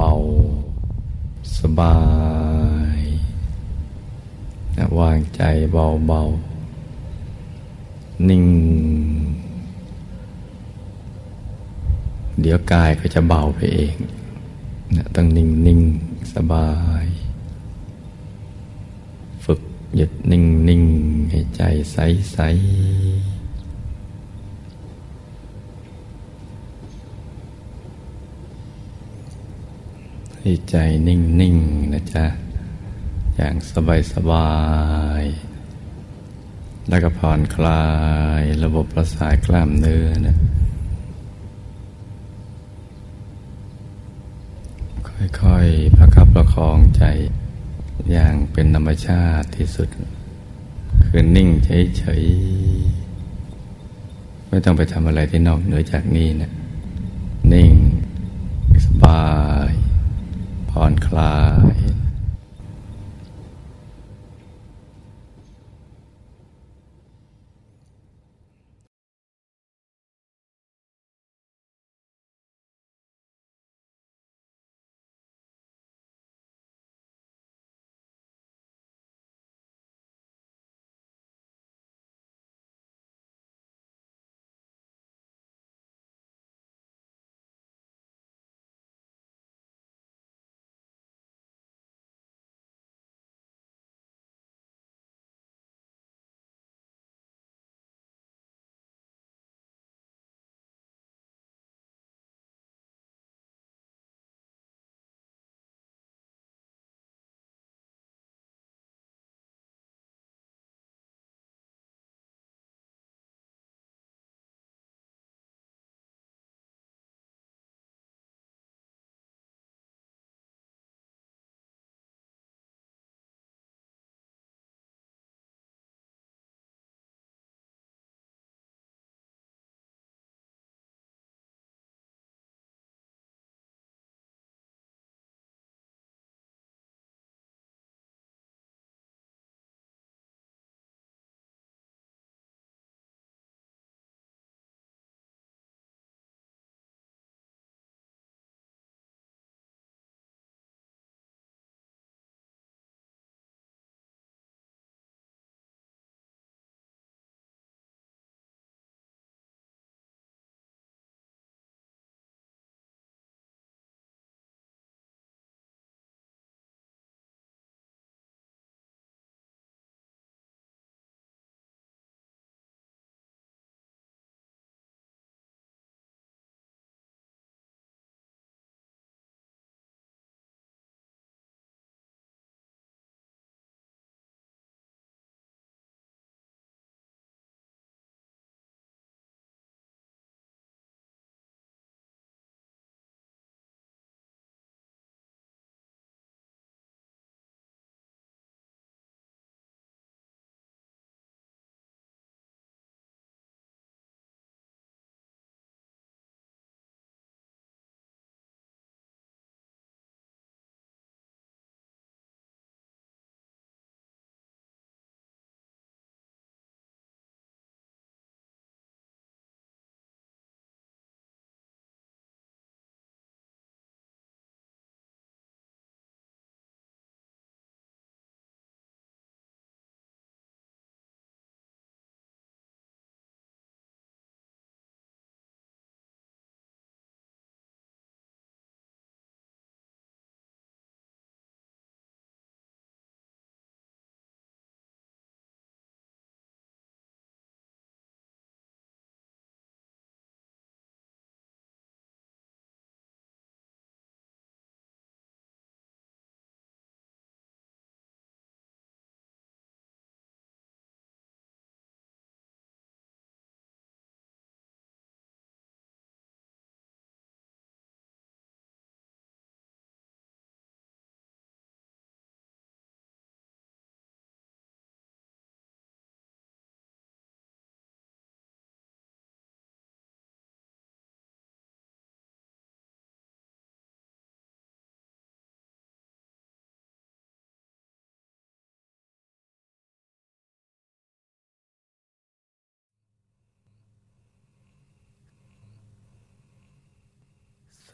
บาๆสบาย วางใจเบานิ่ง เดี๋ยวกายก็จะเบาไปเองนะต้องนิ่งนิ่งสบาย ฝึกหยุดนิ่งนิ่งให้ใจใสใส ให้ใจนิ่งนิ่งนะจ๊ะ อย่างสบายสบาย แล้วก็ผ่อนคลายระบบประสาทกล้ามเนื้อนะค่อยๆประคับประคองใจอย่างเป็นธรรมชาติที่สุด คือนิ่งเฉยๆ ไม่ต้องไปทำอะไรที่นอกเหนือจากนี้นะ นิ่งสบาย ผ่อนคลาย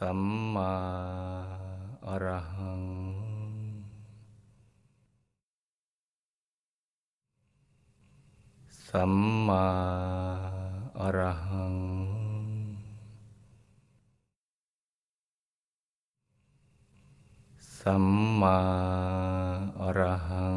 สัมมาอรหัง สัมมาอรหัง สัมมาอรหัง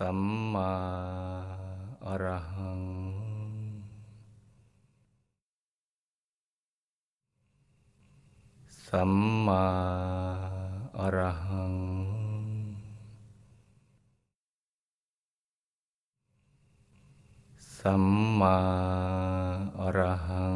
สัมมาอรหัง สัมมาอรหัง สัมมาอรหัง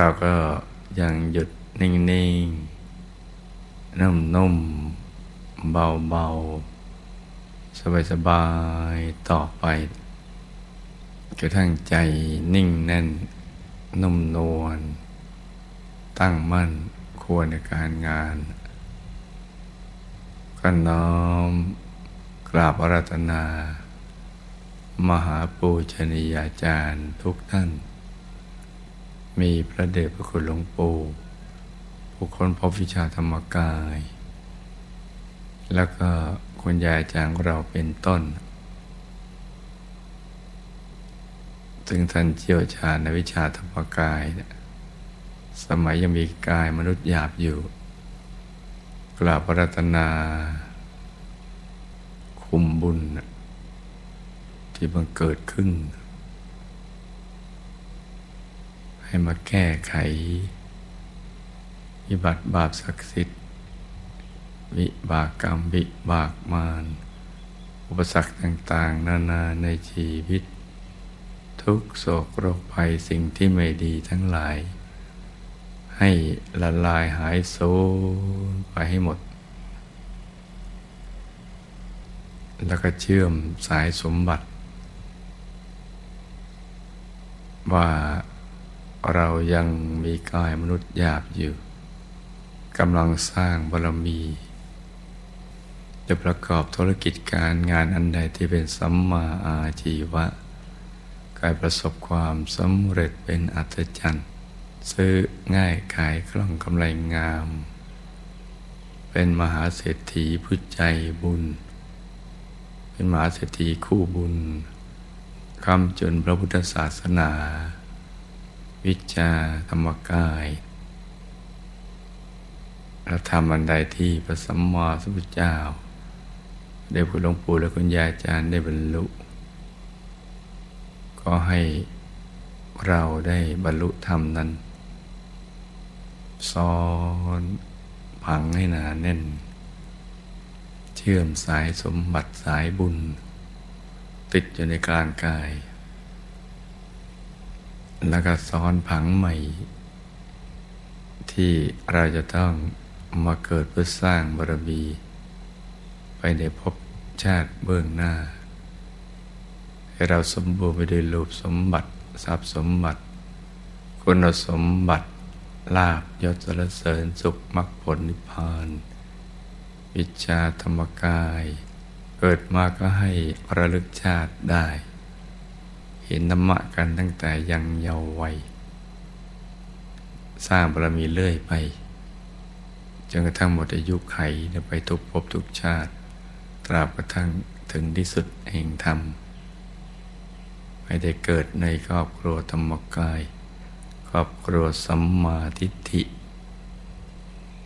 เราก็ยังหยุดนิ่งๆ นุ่มๆ เบาๆ สบายๆ ต่อไปกระทั่งใจนิ่งแน่น นุ่มนวลตั้งมั่นควรในการงาน ก็น้อมกราบอารัตนา มหาปูชนียาจารย์ทุกท่าน มีพระเดชพระคุณหลวงปู่ผู้คนพบวิชาธรรมกาย แล้วก็คุณยายจางเราเป็นต้นถึงท่านเชี่ยวชาญในวิชาธรรมกาย สมัยยังมีกายมนุษย์หยาบอยู่ กราบพระรัตนา คุมบุญ ที่บังเกิดขึ้น ให้มาแก้ไข วิบัติบาปศักดิ์สิทธิ์ วิบากกรรมวิบากมารอุปสรรคต่างๆ นานาในชีวิต ทุกโศกโรคภัยสิ่งที่ไม่ดีทั้งหลาย ให้ละลายหายสูญไปให้หมด แล้วก็เชื่อมสายสมบัติ ว่า เรายังมีกายมนุษย์หยาบอยู่กำลังสร้างบารมีจะประกอบธุรกิจการงานอันใดที่เป็นสัมมาอาชีวะกายประสบความสำเร็จเป็นอัศจรรย์ซื้อง่ายขายคล่องกำไรงาม เป็นมหาเศรษฐีผู้ใจบุญ เป็นมหาเศรษฐีคู่บุญคำจนพระพุทธศาสนา วิชาธรรมกายเราทำอันใดที่พระสัมมาสัมพุทธเจ้า ได้พูดหลวงปู่และคุณยายอาจารย์ได้บรรลุ ก็ให้เราได้บรรลุธรรมนั้นซ้อนผังให้หนาแน่น เชื่อมสายสมบัติสายบุญ ติดอยู่ในกลางกาย แล้วก็ซ้อนผังใหม่ ที่เราจะต้องมาเกิดเพื่อสร้างบารมี ไปในภพชาติเบื้องหน้า ให้เราสมบูรณ์ไปด้วยรูปสมบัติทรัพย์สมบัติ คุณสมบัติลาบยศสรเสริญสุขมรรคผลนิพพาน วิชาธรรมกาย เกิดมาก็ให้ระลึกชาติได้ เห็นธรรมะกันตั้งแต่ยังเยาว์วัย สร้างบารมีเรื่อยไป จนกระทั่งหมดอายุไขไปทุกภพทุกชาติ ตราบกระทั่งถึงที่สุดแห่งธรรมไม่ได้เกิดในครอบครัวธรรมกาย ครอบครัวสัมมาทิฏฐิ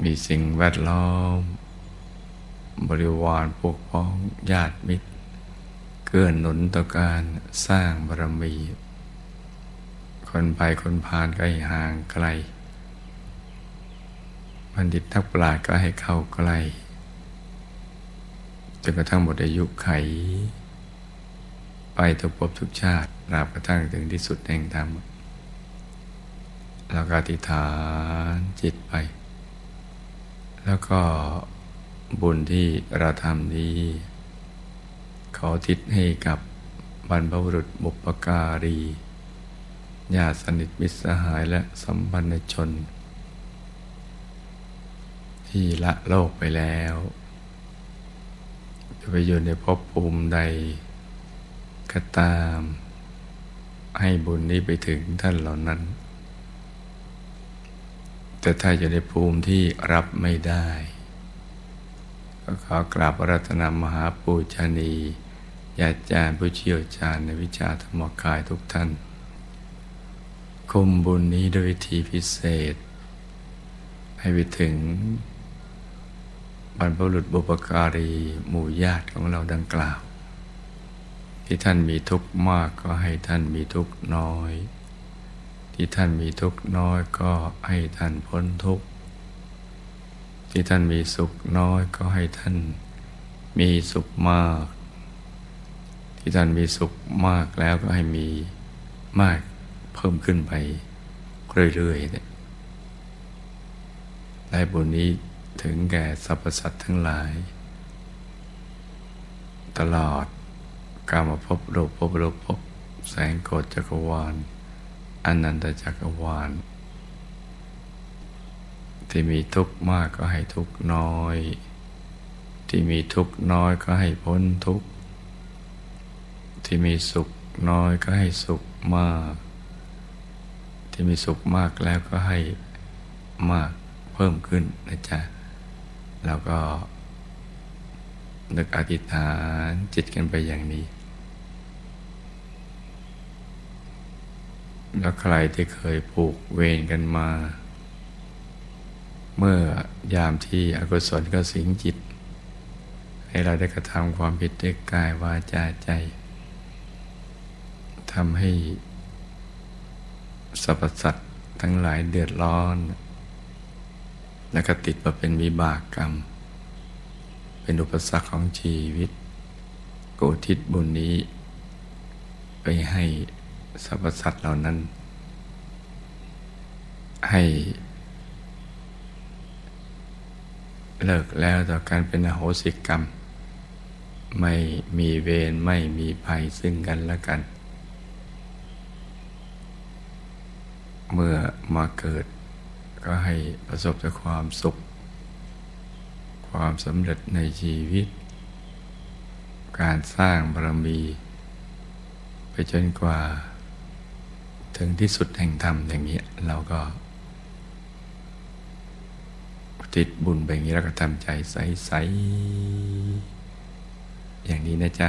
มีสิ่งแวดล้อม บริวารพวกพ้องญาติมิตร เกื้อหนุนต่อการสร้างบารมี คนไปคนผ่านก็ให้ห่างไกล บัณฑิตทักปราก็ให้เข้าใกล้จนกระทั่งหมดอายุไข ไปทุกภพทุกชาติราบกระทั่งถึงที่สุดแห่งธรรมแล้วก็อธิษฐานจิตไป แล้วก็บุญที่เราทำนี้ ขอทิศให้กับบรรพบุรุษบุปการีญาติสนิทมิตรสหายและสัมพันธชน ที่ละโลกไปแล้ว จะไปอยู่ในภพภูมิใดก็ตาม ให้บุญนี้ไปถึงท่านเหล่านั้น แต่ถ้าอยู่ในภูมิที่รับไม่ได้ ก็ขอกราบรัตนามหาปูชนี ญาจารย์ผู้เชี่ยวชาญในวิชาธรรมกายทุกท่าน คุมบุญนี้ด้วยวิธีพิเศษ ให้ไปถึงบรรพบุรุษบุปการีหมู่ญาติของเราดังกล่าว ที่ท่านมีทุกข์มากก็ให้ท่านมีทุกข์น้อย ที่ท่านมีทุกข์น้อยก็ให้ท่านพ้นทุกข์ที่ท่านมีสุขน้อยก็ให้ท่านมีสุขมาก ที่ท่านมีสุขมากแล้วก็ให้มีมากเพิ่มขึ้นไปเรื่อยๆได้บุญนี้ถึงแก่สรรพสัตว์ทั้งหลาย ตลอดกามาพบโลกพบโลกพบแสงโกฏจักรวาลอนันตจักรวาล ที่มีทุกข์มากก็ให้ทุกข์น้อย ที่มีทุกข์น้อยก็ให้พ้นทุกข์ ที่มีสุขน้อยก็ให้สุขมาก ที่มีสุขมากแล้วก็ให้มากเพิ่มขึ้นนะจ๊ะเราก็ นึกอธิษฐานจิตกันไปอย่างนี้ แล้วใครที่เคยผูกเวรกันมา เมื่อยามที่อกุศลก็สิงจิต ให้เราได้กระทำความผิดด้วยกายวาจาใจ ทำให้สรรพสัตว์ทั้งหลายเดือดร้อน แล้วก็ติดมาเป็นวิบากกรรม เป็นอุปสรรคของชีวิตโกทิศบุญนี้ ไปให้สรรพสัตว์เหล่านั้น ให้ เลิกแล้วต่อการเป็นอโหสิกรรม ไม่มีเวรไม่มีภัยซึ่งกันและกัน เมื่อมาเกิด ก็ให้ประสบแต่ความสุข ความสำเร็จในชีวิต การสร้างบารมี ไปจนกว่า ถึงที่สุดแห่งธรรมอย่างนี้เราก็ ติดบุญไปอย่างนี้แล้วก็ทำใจใส ๆ อย่างนี้นะจ๊ะ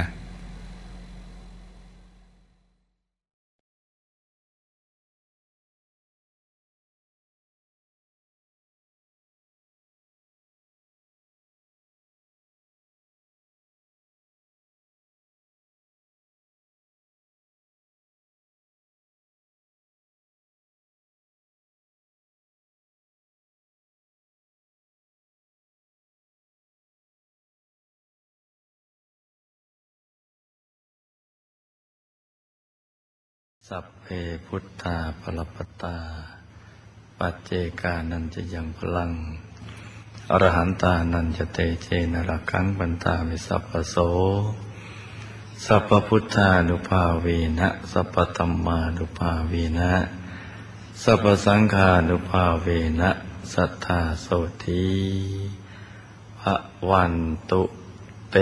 สัพเพพุทธาปรปตา ปัจเจกานันจะยังพลัง อรหันตานันจะเตเจนรักังบันตามิสัพพโส สัพพุทธานุภาเวนะ สัพพธรรมานุภาเวนะ สัพพสังฆานุภาเวนะ สัทธาโสทีพระวันตุเต